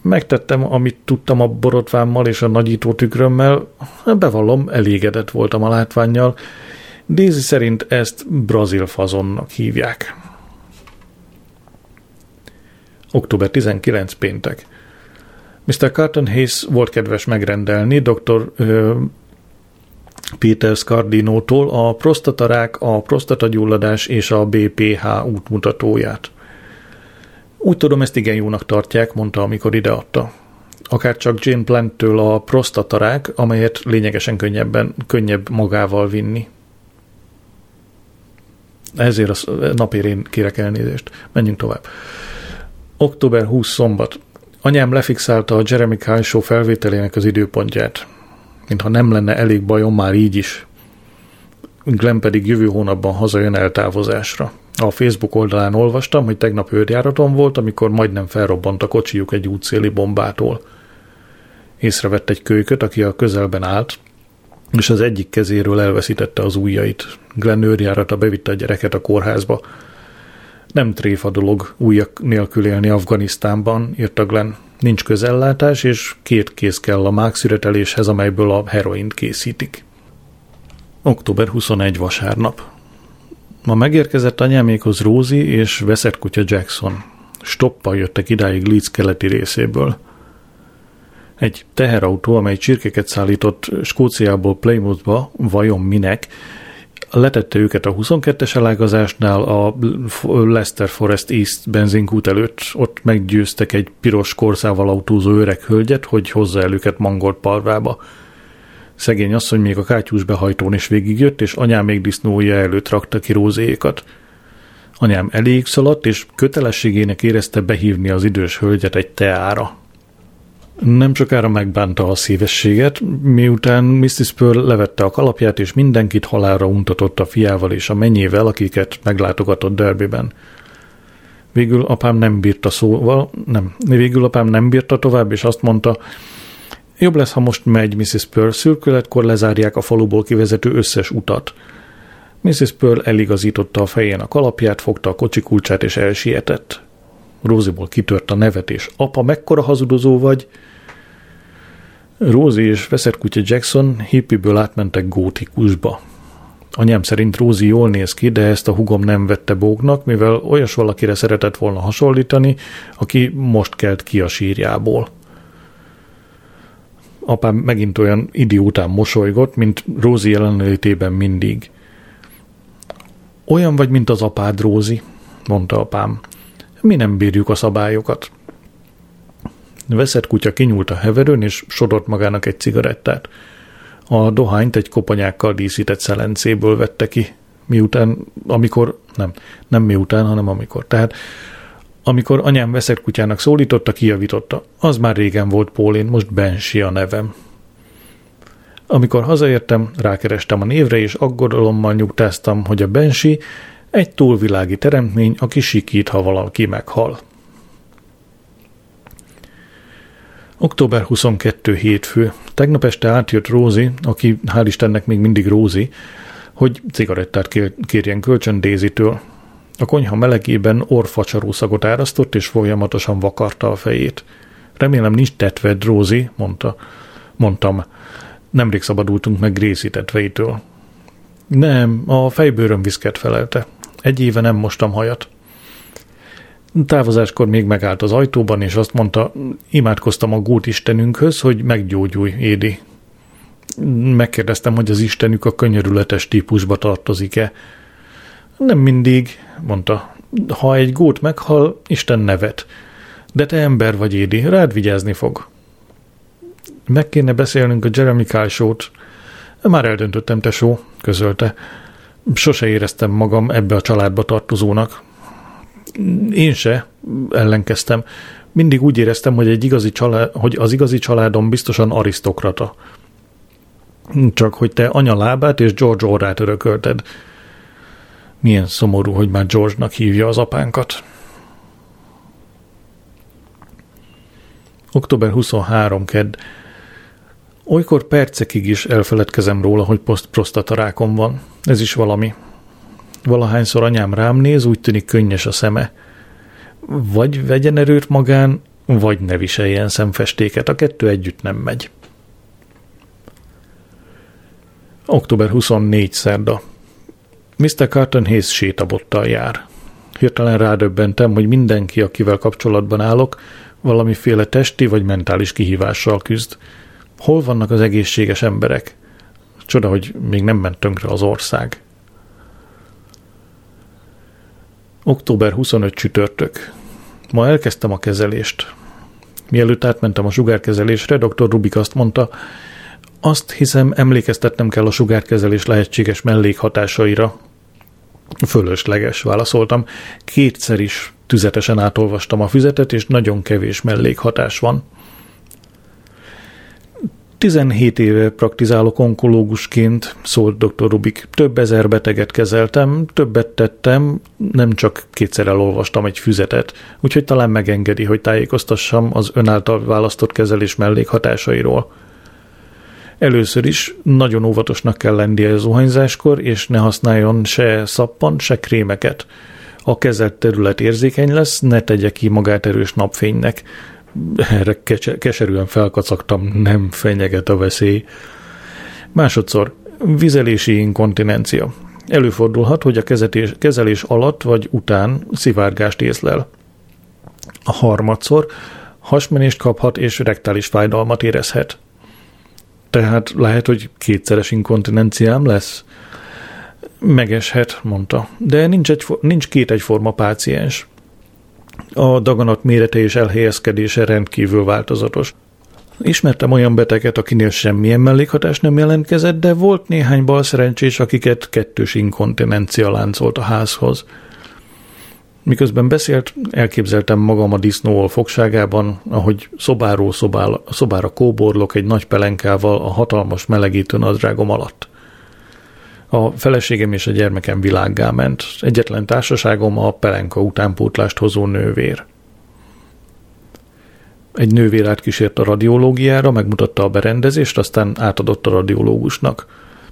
Megtettem, amit tudtam a borotvámmal és a nagyító tükrömmel, bevallom, elégedett voltam a látványjal. Daisy szerint ezt brazil fazonnak hívják. Október 19 péntek. Mr. Carton Hayes volt kedves megrendelni dr. Peter Scardinótól a prostatarák, a prostatagyulladás és a BPH útmutatóját. Úgy tudom, ezt igen jónak tartják, mondta, amikor ideadta. Akár csak Jane Planttől a prostatarák, amelyet lényegesen könnyebben, könnyebb magával vinni. Ezért a napérén kérek elnézést. Menjünk tovább. Október 20 szombat. Anyám lefixálta a Jeremy Kyle Show felvételének az időpontját mintha nem lenne elég bajom már így is. Glenn pedig jövő hónapban hazajön eltávozásra. A Facebook oldalán olvastam, hogy tegnap őrjáraton volt, amikor majdnem felrobbant a kocsijuk egy útszéli bombától. Észrevett egy kölyköt, aki a közelben állt, és az egyik kezéről elveszítette az ujjait. Glenn őrjárata bevitte a gyereket a kórházba. Nem tréfa dolog újak nélkül élni Afganisztánban, írta Glenn. Nincs közellátás, és két kéz kell a mágszüreteléshez, amelyből a heroint készítik. Október 21 vasárnap. Ma megérkezett anyámékhoz Rózi és veszett kutya Jackson. Stoppal jöttek idáig Leeds keleti részéből. Egy teherautó, amely csirkeket szállított Skóciából Plymouthba, vajon minek, letette őket a 22-es elágazásnál a Leicester Forest East benzinkút előtt, ott meggyőztek egy piros korszával autózó öreg hölgyet, hogy hozza el őket mangolt parvába. Szegény asszony még a kátyús behajtón is végigjött, és anyám még disznója előtt rakta ki rózékat. Anyám elég szaladt, és kötelességének érezte behívni az idős hölgyet egy teára. Nem sokára megbánta a szívességet, miután Mrs. Pearl levette a kalapját, és mindenkit halálra untatott a fiával és a mennyével, akiket meglátogatott Derbyben. Végül apám nem bírta szóval, nem, végül apám nem bírta tovább, és azt mondta, jobb lesz, ha most megy Mrs. Pearl, szürkületkor lezárják a faluból kivezető összes utat. Mrs. Pearl eligazította a fején a kalapját, fogta a kocsi kulcsát és elsietett. Róziból kitört a nevetés. Apa, mekkora hazudozó vagy? Rózi és kutya Jackson hippiből átmentek gótikusba. Anyám szerint Rózi jól néz ki, de ezt a hugom nem vette bóknak, mivel olyas valakire szeretett volna hasonlítani, aki most kelt ki a sírjából. Apám megint olyan idiótán mosolygott, mint Rózi jelenlétében mindig. Olyan vagy, mint az apád, Rózi, mondta apám. Mi nem bírjuk a szabályokat. Veszett kutya kinyúlt a heverőn, és sodort magának egy cigarettát. A dohányt egy koponyákkal díszített szelencéből vette ki, miután, amikor, nem, nem miután, hanem amikor. Tehát amikor anyám veszett kutyának szólította, kijavította. Az már régen volt Pólén, most Bensi a nevem. Amikor hazaértem, rákerestem a névre, és aggodalommal nyugtáztam, hogy a Bensi egy túlvilági teremtmény, aki sikít, ha valaki meghal. Október 22 hétfő. Tegnap este átjött Rózi, aki hál' Istennek még mindig Rózi, hogy cigarettát kérjen kölcsön Dézitől. A konyha melegében orfacsaró szagot árasztott, és folyamatosan vakarta a fejét. Remélem nincs tetved, Rózi, mondta. Mondtam. Nemrég szabadultunk meg Gréci tetveitől. Nem, a fejbőröm viszket felelte. Egy éve nem mostam hajat. Távozáskor még megállt az ajtóban, és azt mondta, imádkoztam a gót istenünkhöz, hogy meggyógyulj, Édi. Megkérdeztem, hogy az istenük a könyörületes típusba tartozik-e. Nem mindig, mondta. Ha egy gót meghal, Isten nevet. De te ember vagy, Édi, rád vigyázni fog. Meg kéne beszélnünk a Jeremy Kyle. Már eldöntöttem, tesó, közölte. Sose éreztem magam ebbe a családba tartozónak. Én se ellenkeztem. Mindig úgy éreztem, hogy, egy igazi család, hogy az igazi családom biztosan arisztokrata. Csak hogy te anya lábát és George orrát örökölted. Milyen szomorú, hogy már George-nak hívja az apánkat. Október 23. kedd. Olykor percekig is elfeledkezem róla, hogy prostatarákom van. Ez is valami. Valahányszor anyám rám néz, úgy tűnik könnyes a szeme. Vagy vegyen erőt magán, vagy ne viseljen szemfestéket. A kettő együtt nem megy. Október 24. szerda. Mr. Carton Hayes sétabottal jár. Hirtelen rádöbbentem, hogy mindenki, akivel kapcsolatban állok, valamiféle testi vagy mentális kihívással küzd. Hol vannak az egészséges emberek? Csoda, hogy még nem ment tönkre az ország. Október 25 csütörtök. Ma elkezdtem a kezelést. Mielőtt átmentem a sugárkezelésre, dr. Rubik azt mondta, azt hiszem emlékeztetnem kell a sugárkezelés lehetséges mellékhatásaira. Fölösleges, válaszoltam. Kétszer is tüzetesen átolvastam a füzetet, és nagyon kevés mellékhatás van. 17 éve praktizálok onkológusként, szólt dr. Rubik. Több ezer beteget kezeltem, többet tettem, nem csak kétszer elolvastam egy füzetet, úgyhogy talán megengedi, hogy tájékoztassam az ön által választott kezelés mellékhatásairól. Először is nagyon óvatosnak kell lennie a zuhanyzáskor, és ne használjon se szappan, se krémeket. A kezelt terület érzékeny lesz, ne tegye ki magát erős napfénynek erre keserűen felkacagtam, nem fenyeget a veszély. Másodszor, vizelési inkontinencia. Előfordulhat, hogy a kezetés, kezelés alatt vagy után szivárgást észlel. A harmadszor hasmenést kaphat és rektális fájdalmat érezhet. Tehát lehet, hogy kétszeres inkontinenciám lesz? Megeshet, mondta. De nincs, egy, nincs két egyforma páciens. A daganat mérete és elhelyezkedése rendkívül változatos. Ismertem olyan beteget, akinél semmilyen mellékhatás nem jelentkezett, de volt néhány balszerencsés, akiket kettős inkontinencia láncolt a házhoz. Miközben beszélt, elképzeltem magam a disznóval fogságában, ahogy szobáról szobára, szobára kóborlok egy nagy pelenkával a hatalmas melegítő nadrágom alatt. A feleségem és a gyermekem világgá ment. Egyetlen társaságom a pelenka utánpótlást hozó nővér. Egy nővér átkísért a radiológiára, megmutatta a berendezést, aztán átadott a radiológusnak.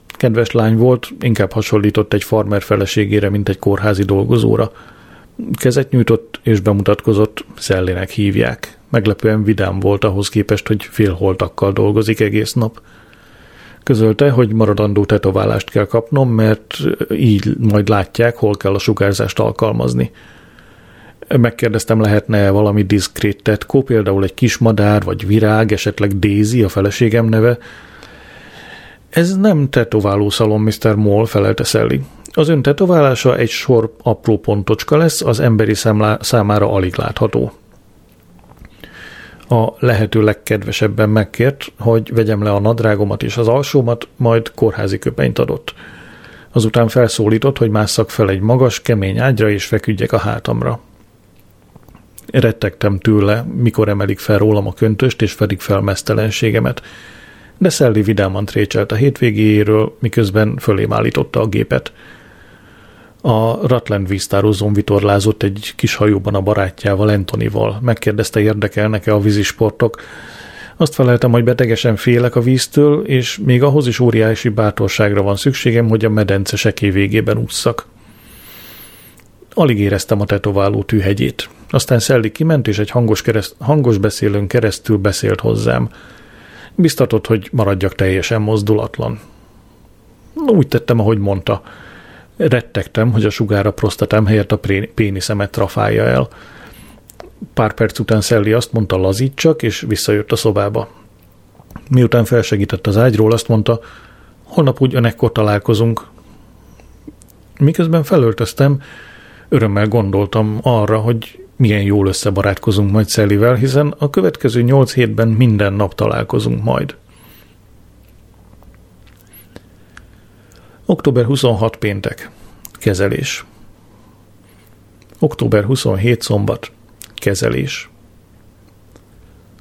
Kedves lány volt, inkább hasonlított egy farmer feleségére, mint egy kórházi dolgozóra. Kezet nyújtott és bemutatkozott, Szellének hívják. Meglepően vidám volt ahhoz képest, hogy félholtakkal dolgozik egész nap közölte, hogy maradandó tetoválást kell kapnom, mert így majd látják, hol kell a sugárzást alkalmazni. Megkérdeztem, lehetne valami diszkrét tetkó, például egy kis madár, vagy virág, esetleg Daisy, a feleségem neve. Ez nem tetováló szalon, Mr. Moll, felelte Sally. Az ön tetoválása egy sor apró pontocska lesz, az emberi számára alig látható a lehető legkedvesebben megkért, hogy vegyem le a nadrágomat és az alsómat, majd kórházi köpenyt adott. Azután felszólított, hogy másszak fel egy magas, kemény ágyra és feküdjek a hátamra. Rettegtem tőle, mikor emelik fel rólam a köntöst és fedik fel mesztelenségemet, de Szelli vidáman trécselt a hétvégéjéről, miközben fölém állította a gépet – a Ratland víztározón vitorlázott egy kis hajóban a barátjával, Antonival. Megkérdezte, érdekelnek-e a vízisportok. Azt feleltem, hogy betegesen félek a víztől, és még ahhoz is óriási bátorságra van szükségem, hogy a medence seké végében ússzak. Alig éreztem a tetováló tűhegyét. Aztán Szelli kiment, és egy hangos, kereszt, hangos beszélőn keresztül beszélt hozzám. Biztatott, hogy maradjak teljesen mozdulatlan. Úgy tettem, ahogy mondta – Rettegtem, hogy a sugár a prostatám helyett a péniszemet trafálja el. Pár perc után Szelli azt mondta, lazítsak, és visszajött a szobába. Miután felsegített az ágyról, azt mondta, holnap ugyanekkor találkozunk. Miközben felöltöztem, örömmel gondoltam arra, hogy milyen jól összebarátkozunk majd Szellivel, hiszen a következő nyolc hétben minden nap találkozunk majd. Október 26 péntek. Kezelés. Október 27 szombat. Kezelés.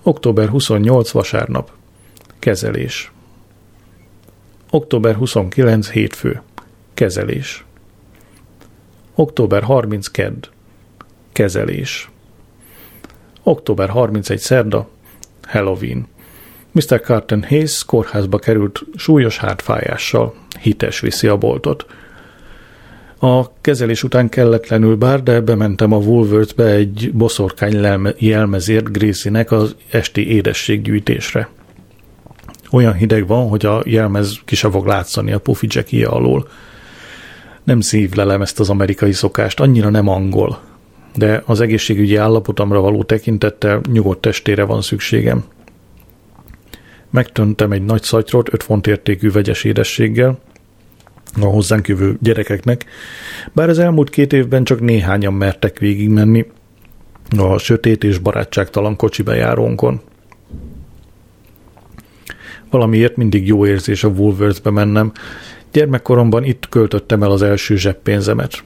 Október 28 vasárnap. Kezelés. Október 29 hétfő. Kezelés. Október 30 kedd. Kezelés. Október 31 szerda. Halloween. Mr. Carton Hayes kórházba került súlyos hátfájással. Hites viszi a boltot. A kezelés után kelletlenül bár, de bementem a Woolworthbe egy boszorkány jelmezért Gracie-nek az esti édességgyűjtésre. Olyan hideg van, hogy a jelmez ki se fog látszani a pufi jackie alól. Nem szívlelem ezt az amerikai szokást, annyira nem angol, de az egészségügyi állapotomra való tekintettel nyugodt testére van szükségem. Megtöntem egy nagy szatyrot 5 font értékű vegyes édességgel, a hozzánk jövő gyerekeknek, bár az elmúlt két évben csak néhányan mertek végigmenni a sötét és barátságtalan kocsi bejárónkon. Valamiért mindig jó érzés a Woolworthbe mennem. Gyermekkoromban itt költöttem el az első zseppénzemet.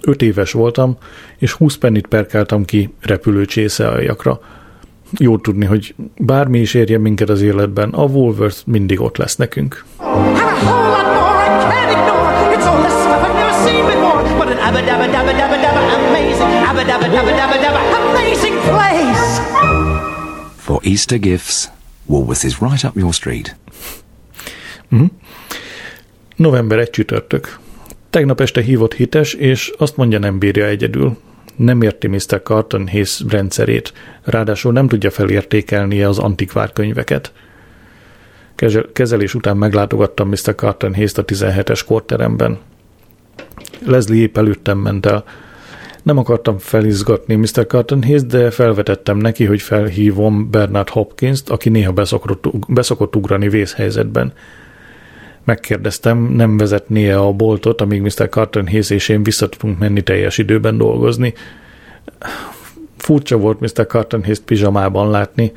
Öt éves voltam, és 20 pennit perkáltam ki repülőcsészealjakra. Jó tudni, hogy bármi is érje minket az életben, a Woolworth mindig ott lesz nekünk. For Easter gifts, Woolworths is right up your street. Mm. November 1 csütörtök. Tegnap este hívott hites, és azt mondja nem bírja egyedül. Nem érti Mr. Carton Hayes rendszerét, ráadásul nem tudja felértékelni az antikvár könyveket. Kezelés után meglátogattam Mr. Carton a 17-es korteremben. Leslie épp előttem ment el. Nem akartam felizgatni Mr. Carton de felvetettem neki, hogy felhívom Bernard Hopkins-t, aki néha beszokott, beszokott ugrani vészhelyzetben. Megkérdeztem, nem vezetné -e a boltot, amíg Mr. Carton Hayes és én vissza tudunk menni teljes időben dolgozni. Furcsa volt Mr. Carton Hayes pizsamában látni.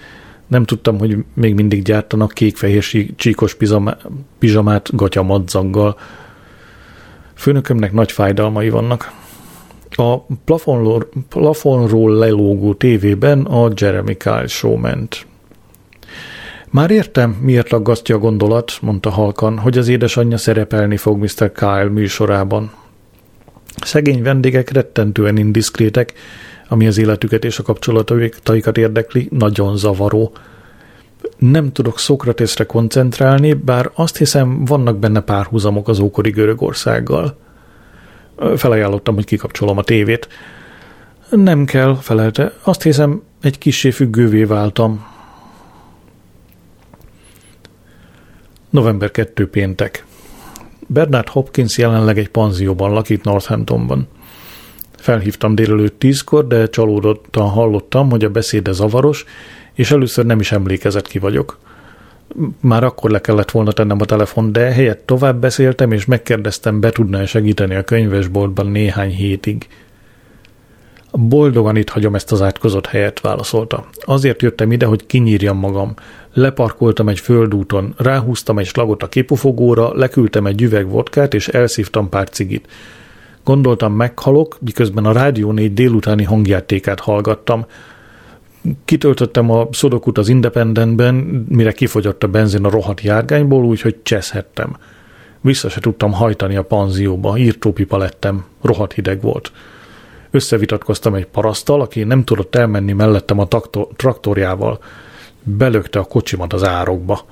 Nem tudtam, hogy még mindig gyártanak kék-fehér csíkos pizsamát gatyamadzaggal. Főnökömnek nagy fájdalmai vannak. A plafonról, plafonról lelógó tévében a Jeremy Kyle show ment. Már értem, miért aggasztja a gondolat, mondta halkan, hogy az édesanyja szerepelni fog Mr. Kyle műsorában. Szegény vendégek rettentően indiszkrétek, ami az életüket és a kapcsolataikat érdekli, nagyon zavaró. Nem tudok Szokratészre koncentrálni, bár azt hiszem, vannak benne párhuzamok az ókori Görögországgal. Felajánlottam, hogy kikapcsolom a tévét. Nem kell, felelte. Azt hiszem, egy kissé függővé váltam. November 2 péntek. Bernard Hopkins jelenleg egy panzióban lakik Northamptonban. Felhívtam délelőtt tízkor, de csalódottan hallottam, hogy a beszéde zavaros, és először nem is emlékezett ki vagyok. Már akkor le kellett volna tennem a telefon, de helyett tovább beszéltem, és megkérdeztem, be tudná segíteni a könyvesboltban néhány hétig. Boldogan itt hagyom ezt az átkozott helyet, válaszolta. Azért jöttem ide, hogy kinyírjam magam. Leparkoltam egy földúton, ráhúztam egy slagot a képufogóra, leküldtem egy üveg vodkát, és elszívtam pár cigit. Gondoltam, meghalok, miközben a Rádió 4 délutáni hangjátékát hallgattam. Kitöltöttem a szodokut az Independentben, mire kifogyott a benzin a rohadt járgányból, úgyhogy cseszhettem. Vissza se tudtam hajtani a panzióba, írtópipa lettem, rohadt hideg volt. Összevitatkoztam egy parasztal, aki nem tudott elmenni mellettem a traktorjával. Belökte a kocsimat az árokba.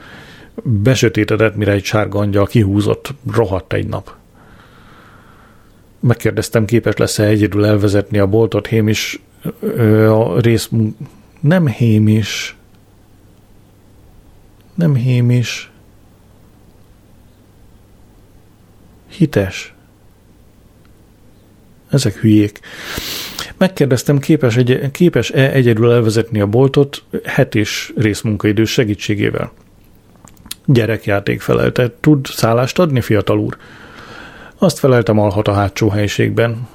Besötétedett, mire egy sárga angyal kihúzott. Rohadt egy nap. Megkérdeztem, képes lesz-e egyedül elvezetni a boltot. Hémis a rész... Nem Hémis. Nem Hémis. Hites. Ezek hülyék. Megkérdeztem, képes egy, képes-e egyedül elvezetni a boltot hetés részmunkaidő segítségével. Gyerekjáték felelte. Tud szállást adni, fiatal úr? Azt feleltem, alhat a hátsó helyiségben.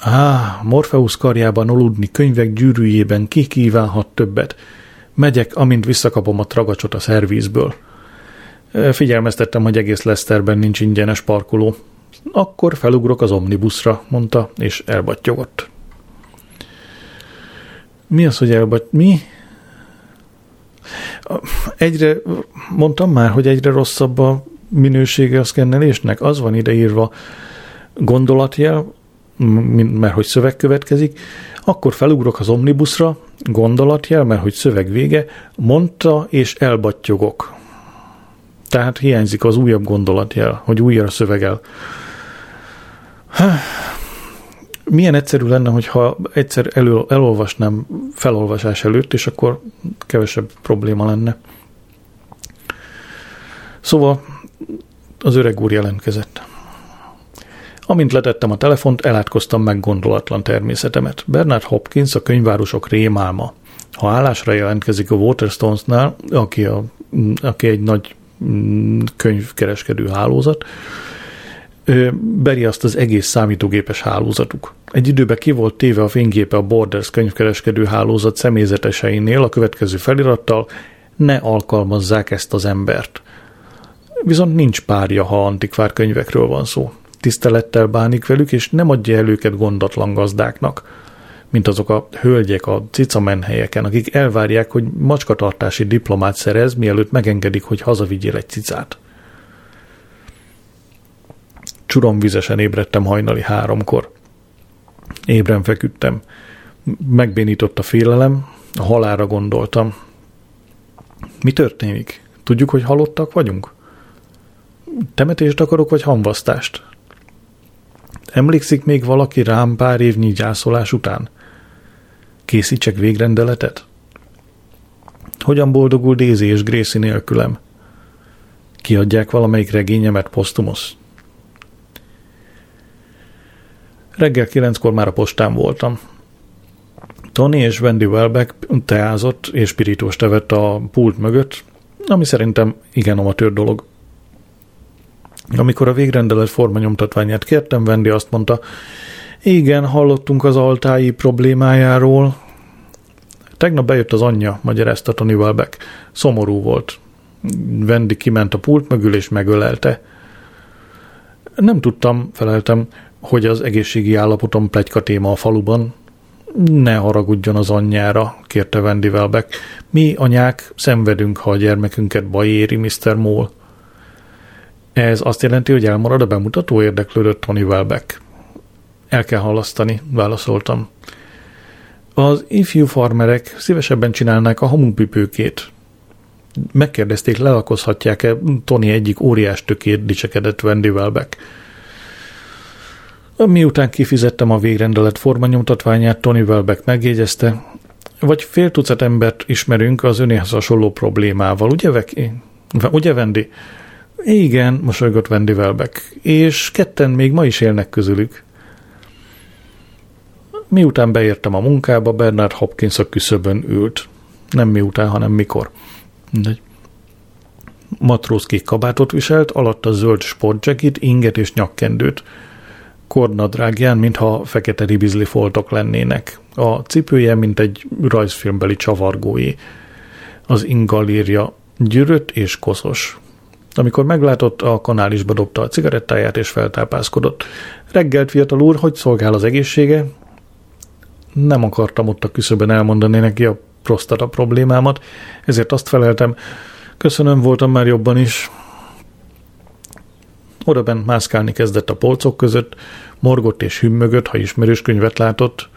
Á, Morpheus karjában aludni, könyvek gyűrűjében ki kívánhat többet. Megyek, amint visszakapom a tragacsot a szervízből. Figyelmeztettem, hogy egész Leszterben nincs ingyenes parkoló. Akkor felugrok az omnibuszra, mondta, és elbattyogott. Mi az, hogy elbaty... Mi? Egyre, mondtam már, hogy egyre rosszabb a minősége a szkennelésnek? Az van ideírva gondolatjel, mert hogy szöveg következik, akkor felugrok az omnibusra, gondolatjel, mert hogy szöveg vége, mondta és elbattyogok. Tehát hiányzik az újabb gondolatjel, hogy újra szövegel. Milyen egyszerű lenne, hogyha egyszer elő, elolvasnám felolvasás előtt, és akkor kevesebb probléma lenne. Szóval az öreg úr jelentkezett. Amint letettem a telefont, elátkoztam meg gondolatlan természetemet. Bernard Hopkins a könyvárosok rémálma. Ha állásra jelentkezik a Waterstones-nál, aki, a, aki egy nagy mm, könyvkereskedő hálózat, beri azt az egész számítógépes hálózatuk. Egy időben ki volt téve a fényképe a Borders könyvkereskedő hálózat személyzeteseinél a következő felirattal, ne alkalmazzák ezt az embert. Viszont nincs párja, ha antikvár könyvekről van szó. Tisztelettel bánik velük, és nem adja el őket gondatlan gazdáknak, mint azok a hölgyek a cicamenhelyeken, akik elvárják, hogy macskatartási diplomát szerez, mielőtt megengedik, hogy hazavigyél egy cicát. Csuromvizesen ébredtem hajnali háromkor. Ébren feküdtem. Megbénított a félelem, a halára gondoltam. Mi történik? Tudjuk, hogy halottak vagyunk? Temetést akarok, vagy hamvasztást? Emlékszik még valaki rám pár évnyi gyászolás után? Készítsek végrendeletet? Hogyan boldogul Daisy és Gracie nélkülem? Kiadják valamelyik regényemet posztumusz? Reggel kilenckor már a postán voltam. Tony és Wendy Welbeck teázott és pirítós tevett a pult mögött, ami szerintem igen amatőr dolog. Amikor a végrendelet formanyomtatványát kértem, Wendy azt mondta, igen, hallottunk az altái problémájáról. Tegnap bejött az anyja, magyarázta Tony Welbeck. Szomorú volt. Wendy kiment a pult mögül és megölelte. Nem tudtam, feleltem, hogy az egészségi állapotom plegyka téma a faluban. Ne haragudjon az anyjára, kérte Wendy Welbeck. Mi, anyák, szenvedünk, ha a gyermekünket baj éri, Mr. Moll. Ez azt jelenti, hogy elmarad a bemutató, érdeklődött Tony Welbeck. El kell halasztani, válaszoltam. Az ifjú farmerek szívesebben csinálnák a hamupipőkét. Megkérdezték, lelakozhatják-e Tony egyik óriás tökét, dicsekedett Wendy Welbeck. Miután kifizettem a végrendelet formanyomtatványát, Tony Welbeck megjegyezte, vagy fél tucat embert ismerünk az önéhez hasonló problémával, ugye, Veki? Ugye, Wendy? Igen, mosolygott Wendy Welbeck, és ketten még ma is élnek közülük. Miután beértem a munkába, Bernard Hopkins a küszöbön ült. Nem miután, hanem mikor. Mindegy. Matrózkék kabátot viselt, alatta zöld sportjacket, inget és nyakkendőt kordnadrágján, mintha fekete ribizli foltok lennének. A cipője, mint egy rajzfilmbeli csavargói. Az ingalírja gyűrött és koszos. Amikor meglátott, a kanálisba dobta a cigarettáját és feltápászkodott. Reggelt, fiatal úr, hogy szolgál az egészsége? Nem akartam ott a küszöbön elmondani neki a prostata problémámat, ezért azt feleltem, köszönöm, voltam már jobban is. Oda bent mászkálni kezdett a polcok között, morgott és hümmögött, ha ismerős könyvet látott.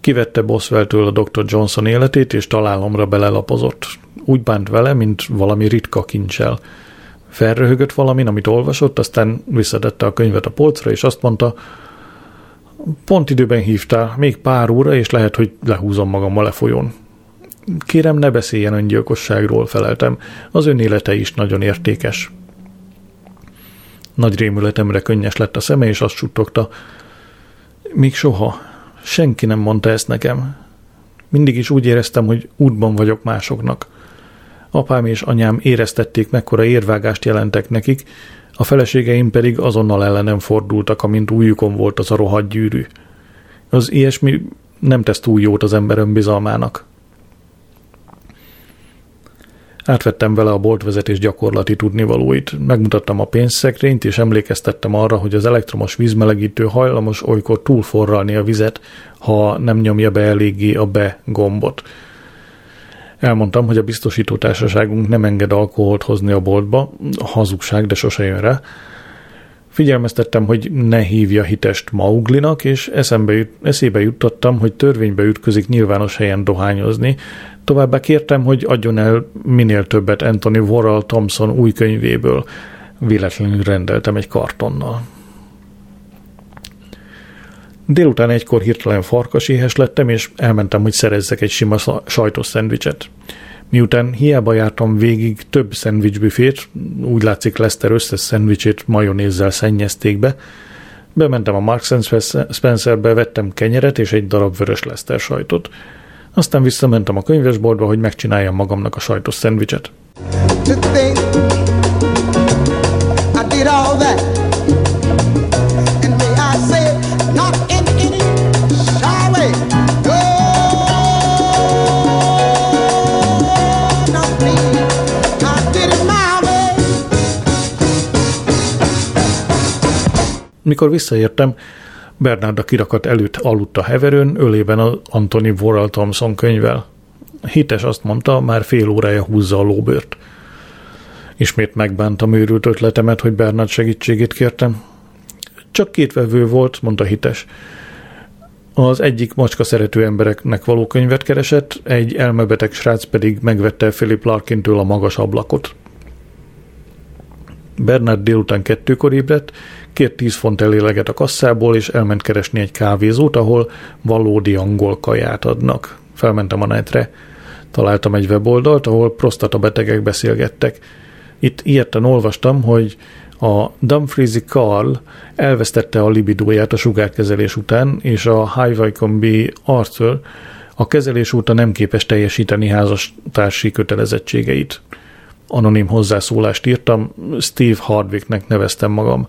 Kivette Boswelltől a Dr. Johnson életét, és találomra belelapozott. Úgy bánt vele, mint valami ritka kincsel. Felröhögött valamin, amit olvasott, aztán visszatette a könyvet a polcra, és azt mondta, pont időben hívtál, még pár óra, és lehet, hogy lehúzom magam a lefolyón. Kérem, ne beszéljen öngyilkosságról, feleltem. Az ön élete is nagyon értékes. Nagy rémületemre könnyes lett a szeme, és azt suttogta. Még soha. Senki nem mondta ezt nekem. Mindig is úgy éreztem, hogy útban vagyok másoknak. Apám és anyám éreztették, mekkora érvágást jelentek nekik, a feleségeim pedig azonnal ellenem fordultak, amint újjukon volt az a rohadt gyűrű. Az ilyesmi nem tesz túl jót az ember önbizalmának. Átvettem vele a boltvezetés gyakorlati tudnivalóit, megmutattam a pénzszekrényt, és emlékeztettem arra, hogy az elektromos vízmelegítő hajlamos olykor túlforralni a vizet, ha nem nyomja be eléggé a be gombot. Elmondtam, hogy a biztosító társaságunk nem enged alkoholt hozni a boltba, hazugság, de sose jön rá. Figyelmeztettem, hogy ne hívja hitest Mauglinak, és eszembe eszébe juttattam, hogy törvénybe ütközik nyilvános helyen dohányozni. Továbbá kértem, hogy adjon el minél többet Anthony Worrell Thompson új könyvéből. Véletlenül rendeltem egy kartonnal. Délután egykor hirtelen farkaséhes lettem, és elmentem, hogy szerezzek egy sima sajtos szendvicset. Miután hiába jártam végig több szendvicsbüfét, úgy látszik Lester összes szendvicsét majonézzel szennyezték be, bementem a Marks Spencerbe, vettem kenyeret és egy darab vörös Lester sajtot. Aztán visszamentem a könyvesboltba, hogy megcsináljam magamnak a sajtos szendvicset. Mikor visszaértem, Bernard a kirakat előtt aludt a heverőn, ölében az Anthony Worrell Thompson könyvvel. Hites azt mondta, már fél órája húzza a lóbőrt. Ismét megbántam őrült ötletemet, hogy Bernard segítségét kértem. Csak két vevő volt, mondta Hites. Az egyik macska szerető embereknek való könyvet keresett, egy elmebeteg srác pedig megvette Philip Larkintől a magas ablakot. Bernard délután kettőkor ébredt, kért 10 font eléleget a kasszából, és elment keresni egy kávézót, ahol valódi angol kaját adnak. Felmentem a netre, találtam egy weboldalt, ahol prostata betegek beszélgettek. Itt ilyetten olvastam, hogy a Dumfriesy Carl elvesztette a libidóját a sugárkezelés után, és a Highwycombe Arthur a kezelés óta nem képes teljesíteni házastársi kötelezettségeit. Anonim hozzászólást írtam, Steve Hardwicknek neveztem magam.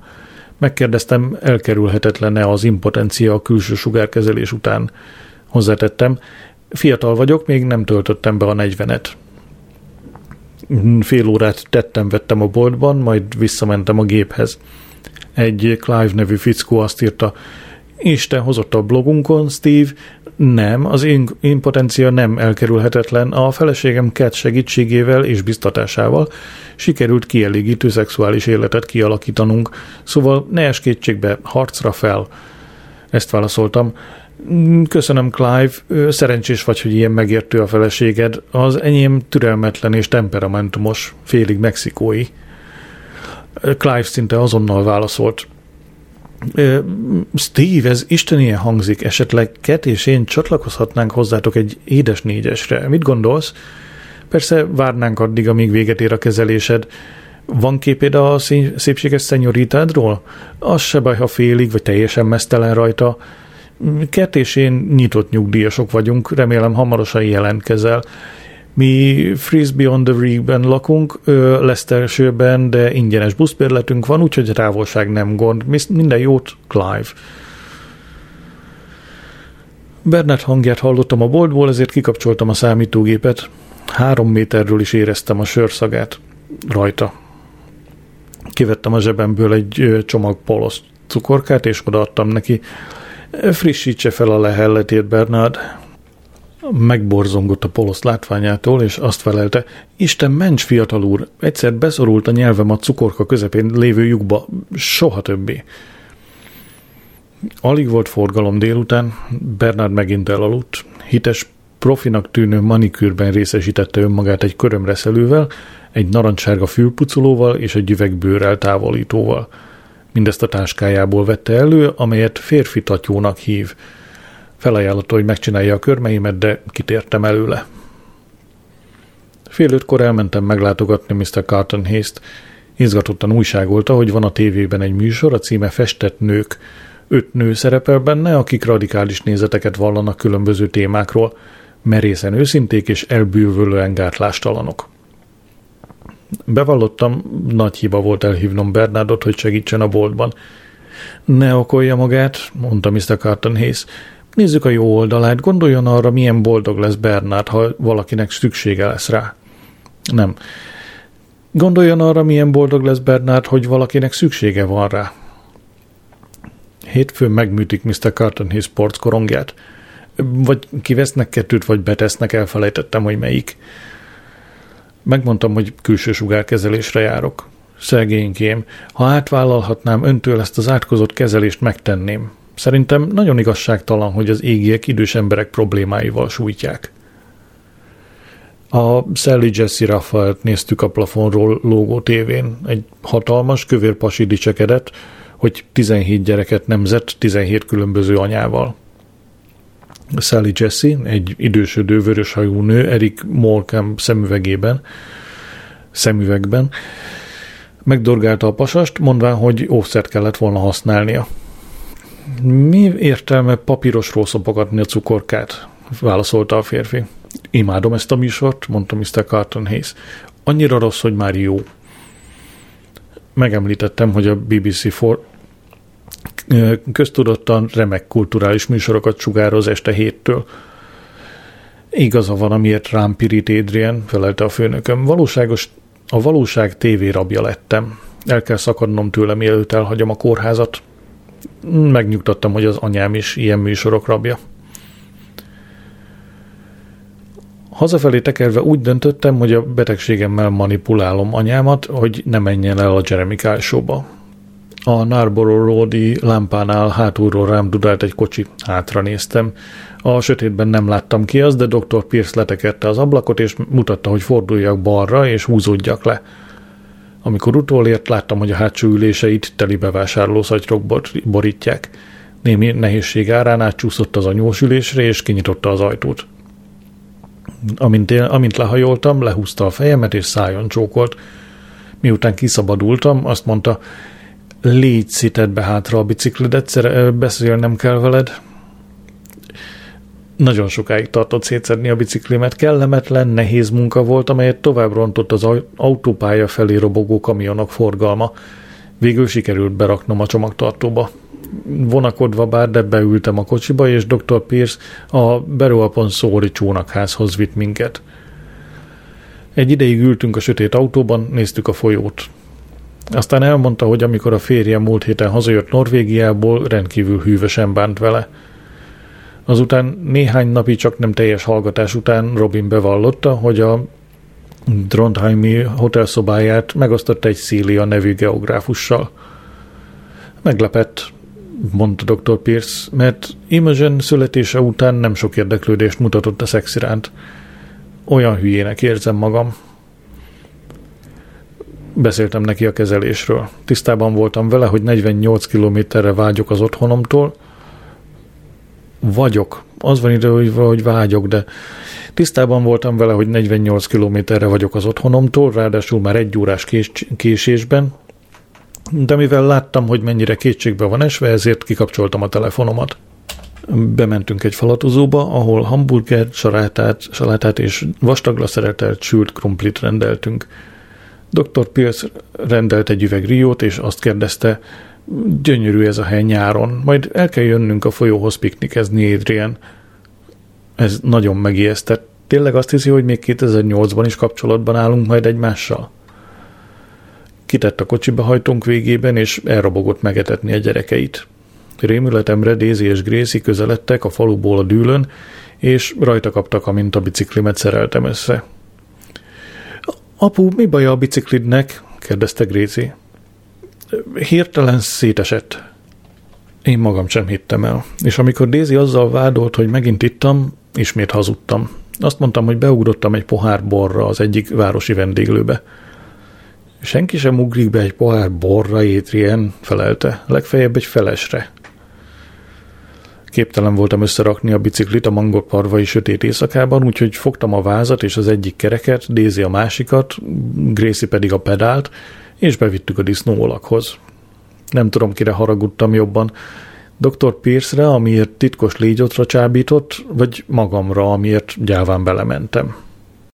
Megkérdeztem, elkerülhetetlen-e az impotencia a külső sugárkezelés után. Hozzátettem, fiatal vagyok, még nem töltöttem be a negyvenet. Fél órát tettem, vettem a boltban, majd visszamentem a géphez. Egy Clive nevű fickó azt írta, Isten hozott a blogunkon, Steve, nem, az impotencia nem elkerülhetetlen. A feleségem Cat segítségével és biztatásával sikerült kielégítő szexuális életet kialakítanunk, szóval ne es kétségbe, harcra fel. Ezt válaszoltam. Köszönöm, Clive. Szerencsés vagy, hogy ilyen megértő a feleséged. Az enyém türelmetlen és temperamentumos, félig mexikói. Clive szinte azonnal válaszolt. Steve, ez ilyen hangzik, esetleg Ket és én csatlakozhatnánk hozzátok egy édes négyesre. Mit gondolsz? Persze várnánk addig, amíg véget ér a kezelésed. Van képed a szépséges szenyoritádról? Az se baj, ha félig vagy teljesen mesztelen rajta. Kert és én nyitott nyugdíjasok vagyunk, remélem hamarosan jelentkezel. Mi Frisbee on the Reek-ben lakunk, Leicestershire-ben, de ingyenes buszbérletünk van, úgyhogy távolság nem gond. Minden jót, Clive. Bernard hangját hallottam a boltból, ezért kikapcsoltam a számítógépet. Három méterről is éreztem a sörszagát rajta. Kivettem a zsebemből egy csomag polosz cukorkát, és odaadtam neki. Frissítse fel a lehelletét, Bernard. Megborzongott a polosz látványától, és azt felelte, Isten ments, fiatal úr, egyszer beszorult a nyelvem a cukorka közepén lévő lyukba, soha többé. Alig volt forgalom délután, Bernard megint elaludt. Hites, profinak tűnő manikűrben részesítette önmagát egy körömreszelővel, egy narancssárga fülpucolóval és egy üvegbőrrel távolítóval. Mindezt a táskájából vette elő, amelyet férfi tatyónak hív – Felajánlotta, hogy megcsinálja a körmeimet, de kitértem előle. Fél ötkor elmentem meglátogatni Mr. Carton Hayes-t. Izgatottan újságolta, hogy van a tévében egy műsor, a címe Festett nők. Öt nő szerepel benne, akik radikális nézeteket vallanak különböző témákról, merészen őszinték és elbűvölően gátlástalanok. Bevallottam, nagy hiba volt elhívnom Bernardot, hogy segítsen a boltban. Ne okolja magát, mondta Mr. Carton Hayes. Nézzük a jó oldalát, gondoljon arra, milyen boldog lesz Bernard, ha valakinek szüksége lesz rá. Nem. Gondoljon arra, milyen boldog lesz Bernard, hogy valakinek szüksége van rá. Hétfőn megműtik Mr. Carton sports korongját. Vagy kivesznek kettőt, vagy betesznek, elfelejtettem, hogy melyik. Megmondtam, hogy külső sugárkezelésre járok. Szegénykém, ha átvállalhatnám öntől ezt az átkozott kezelést, megtenném. Szerintem nagyon igazságtalan, hogy az égiek idős emberek problémáival sújtják. A Sally Jesse Raffalt néztük a plafonról lógó tévén. Egy hatalmas, kövér pasi dicsekedett, hogy 17 gyereket nemzett 17 különböző anyával. Sally Jesse, egy idősödő vöröshajú nő, Erik Morcam szemüvegében, szemüvegben, megdorgálta a pasast, mondván, hogy ószert kellett volna használnia. Mi értelme papírosról szopogatni a cukorkát? válaszolta a férfi. Imádom ezt a műsort, mondta Mr. Carton Hayes. Annyira rossz, hogy már jó. Megemlítettem, hogy a BBC for köztudottan remek kulturális műsorokat sugároz este héttől. Igaza van, amiért rám pirít Adrian, felelte a főnököm. Valóságos, a valóság tévé rabja lettem. El kell szakadnom tőle, mielőtt elhagyom a kórházat. Megnyugtattam, hogy az anyám is ilyen műsorok rabja. Hazafelé tekerve úgy döntöttem, hogy a betegségemmel manipulálom anyámat, hogy ne menjen el a Jeremy Kyle. A Narborough Roadi lámpánál hátulról rám dudált egy kocsi, hátra néztem. A sötétben nem láttam ki az, de dr. Pierce letekerte az ablakot, és mutatta, hogy forduljak balra, és húzódjak le. Amikor utolért, láttam, hogy a hátsó üléseit teli bevásárló szatyrok borítják. Némi nehézség árán átcsúszott az anyós ülésre, és kinyitotta az ajtót. Amint, én, amint lehajoltam, lehúzta a fejemet, és szájon csókolt. Miután kiszabadultam, azt mondta, légy szitedd be hátra a biciklid, egyszer beszélnem kell veled. Nagyon sokáig tartott szétszedni a biciklimet, kellemetlen, nehéz munka volt, amelyet tovább rontott az autópálya felé robogó kamionok forgalma. Végül sikerült beraknom a csomagtartóba. Vonakodva bár, de beültem a kocsiba, és dr. Pierce a Beruapon Szóri csónakházhoz vitt minket. Egy ideig ültünk a sötét autóban, néztük a folyót. Aztán elmondta, hogy amikor a férje múlt héten hazajött Norvégiából, rendkívül hűvösen bánt vele. Azután néhány napi csak nem teljes hallgatás után Robin bevallotta, hogy a Trondheimi hotelszobáját megosztotta egy Szília nevű geográfussal. Meglepett, mondta dr. Pierce, mert Imogen születése után nem sok érdeklődést mutatott a szex iránt. Olyan hülyének érzem magam. Beszéltem neki a kezelésről. Tisztában voltam vele, hogy 48 kilométerre vágyok az otthonomtól. Vagyok. Az van ide, hogy vágyok, de tisztában voltam vele, hogy 48 kilométerre vagyok az otthonomtól, ráadásul már egy órás kés- késésben, de mivel láttam, hogy mennyire kétségbe van esve, ezért kikapcsoltam a telefonomat. Bementünk egy falatozóba, ahol hamburger, salátát, salátát és vastagla szeretelt sült krumplit rendeltünk. Dr. Pierce rendelt egy üveg riót, és azt kérdezte, gyönyörű ez a hely nyáron, majd el kell jönnünk a folyóhoz piknikezni Adrian. Ez nagyon megijesztett. Tényleg azt hiszi, hogy még 2008-ban is kapcsolatban állunk majd egymással? Kitett a kocsiba hajtónk végében, és elrobogott megetetni a gyerekeit. Rémületemre Daisy és Gracie közeledtek a faluból a dűlön, és rajta kaptak, amint a biciklimet szereltem össze. Apu, mi baja a biciklidnek? kérdezte Gracie. Hirtelen szétesett. Én magam sem hittem el. És amikor Daisy azzal vádolt, hogy megint ittam, ismét hazudtam. Azt mondtam, hogy beugrottam egy pohár borra az egyik városi vendéglőbe. Senki sem ugrik be egy pohár borra, étrien, felelte, legfeljebb egy felesre. Képtelen voltam összerakni a biciklit a mangott parvai sötét éjszakában, úgyhogy fogtam a vázat és az egyik kereket, Dézi a másikat, Gracie pedig a pedált, és bevittük a disznóolakhoz. Nem tudom, kire haragudtam jobban, Dr. Pierce-re, amiért titkos légyotra csábított, vagy magamra, amiért gyáván belementem.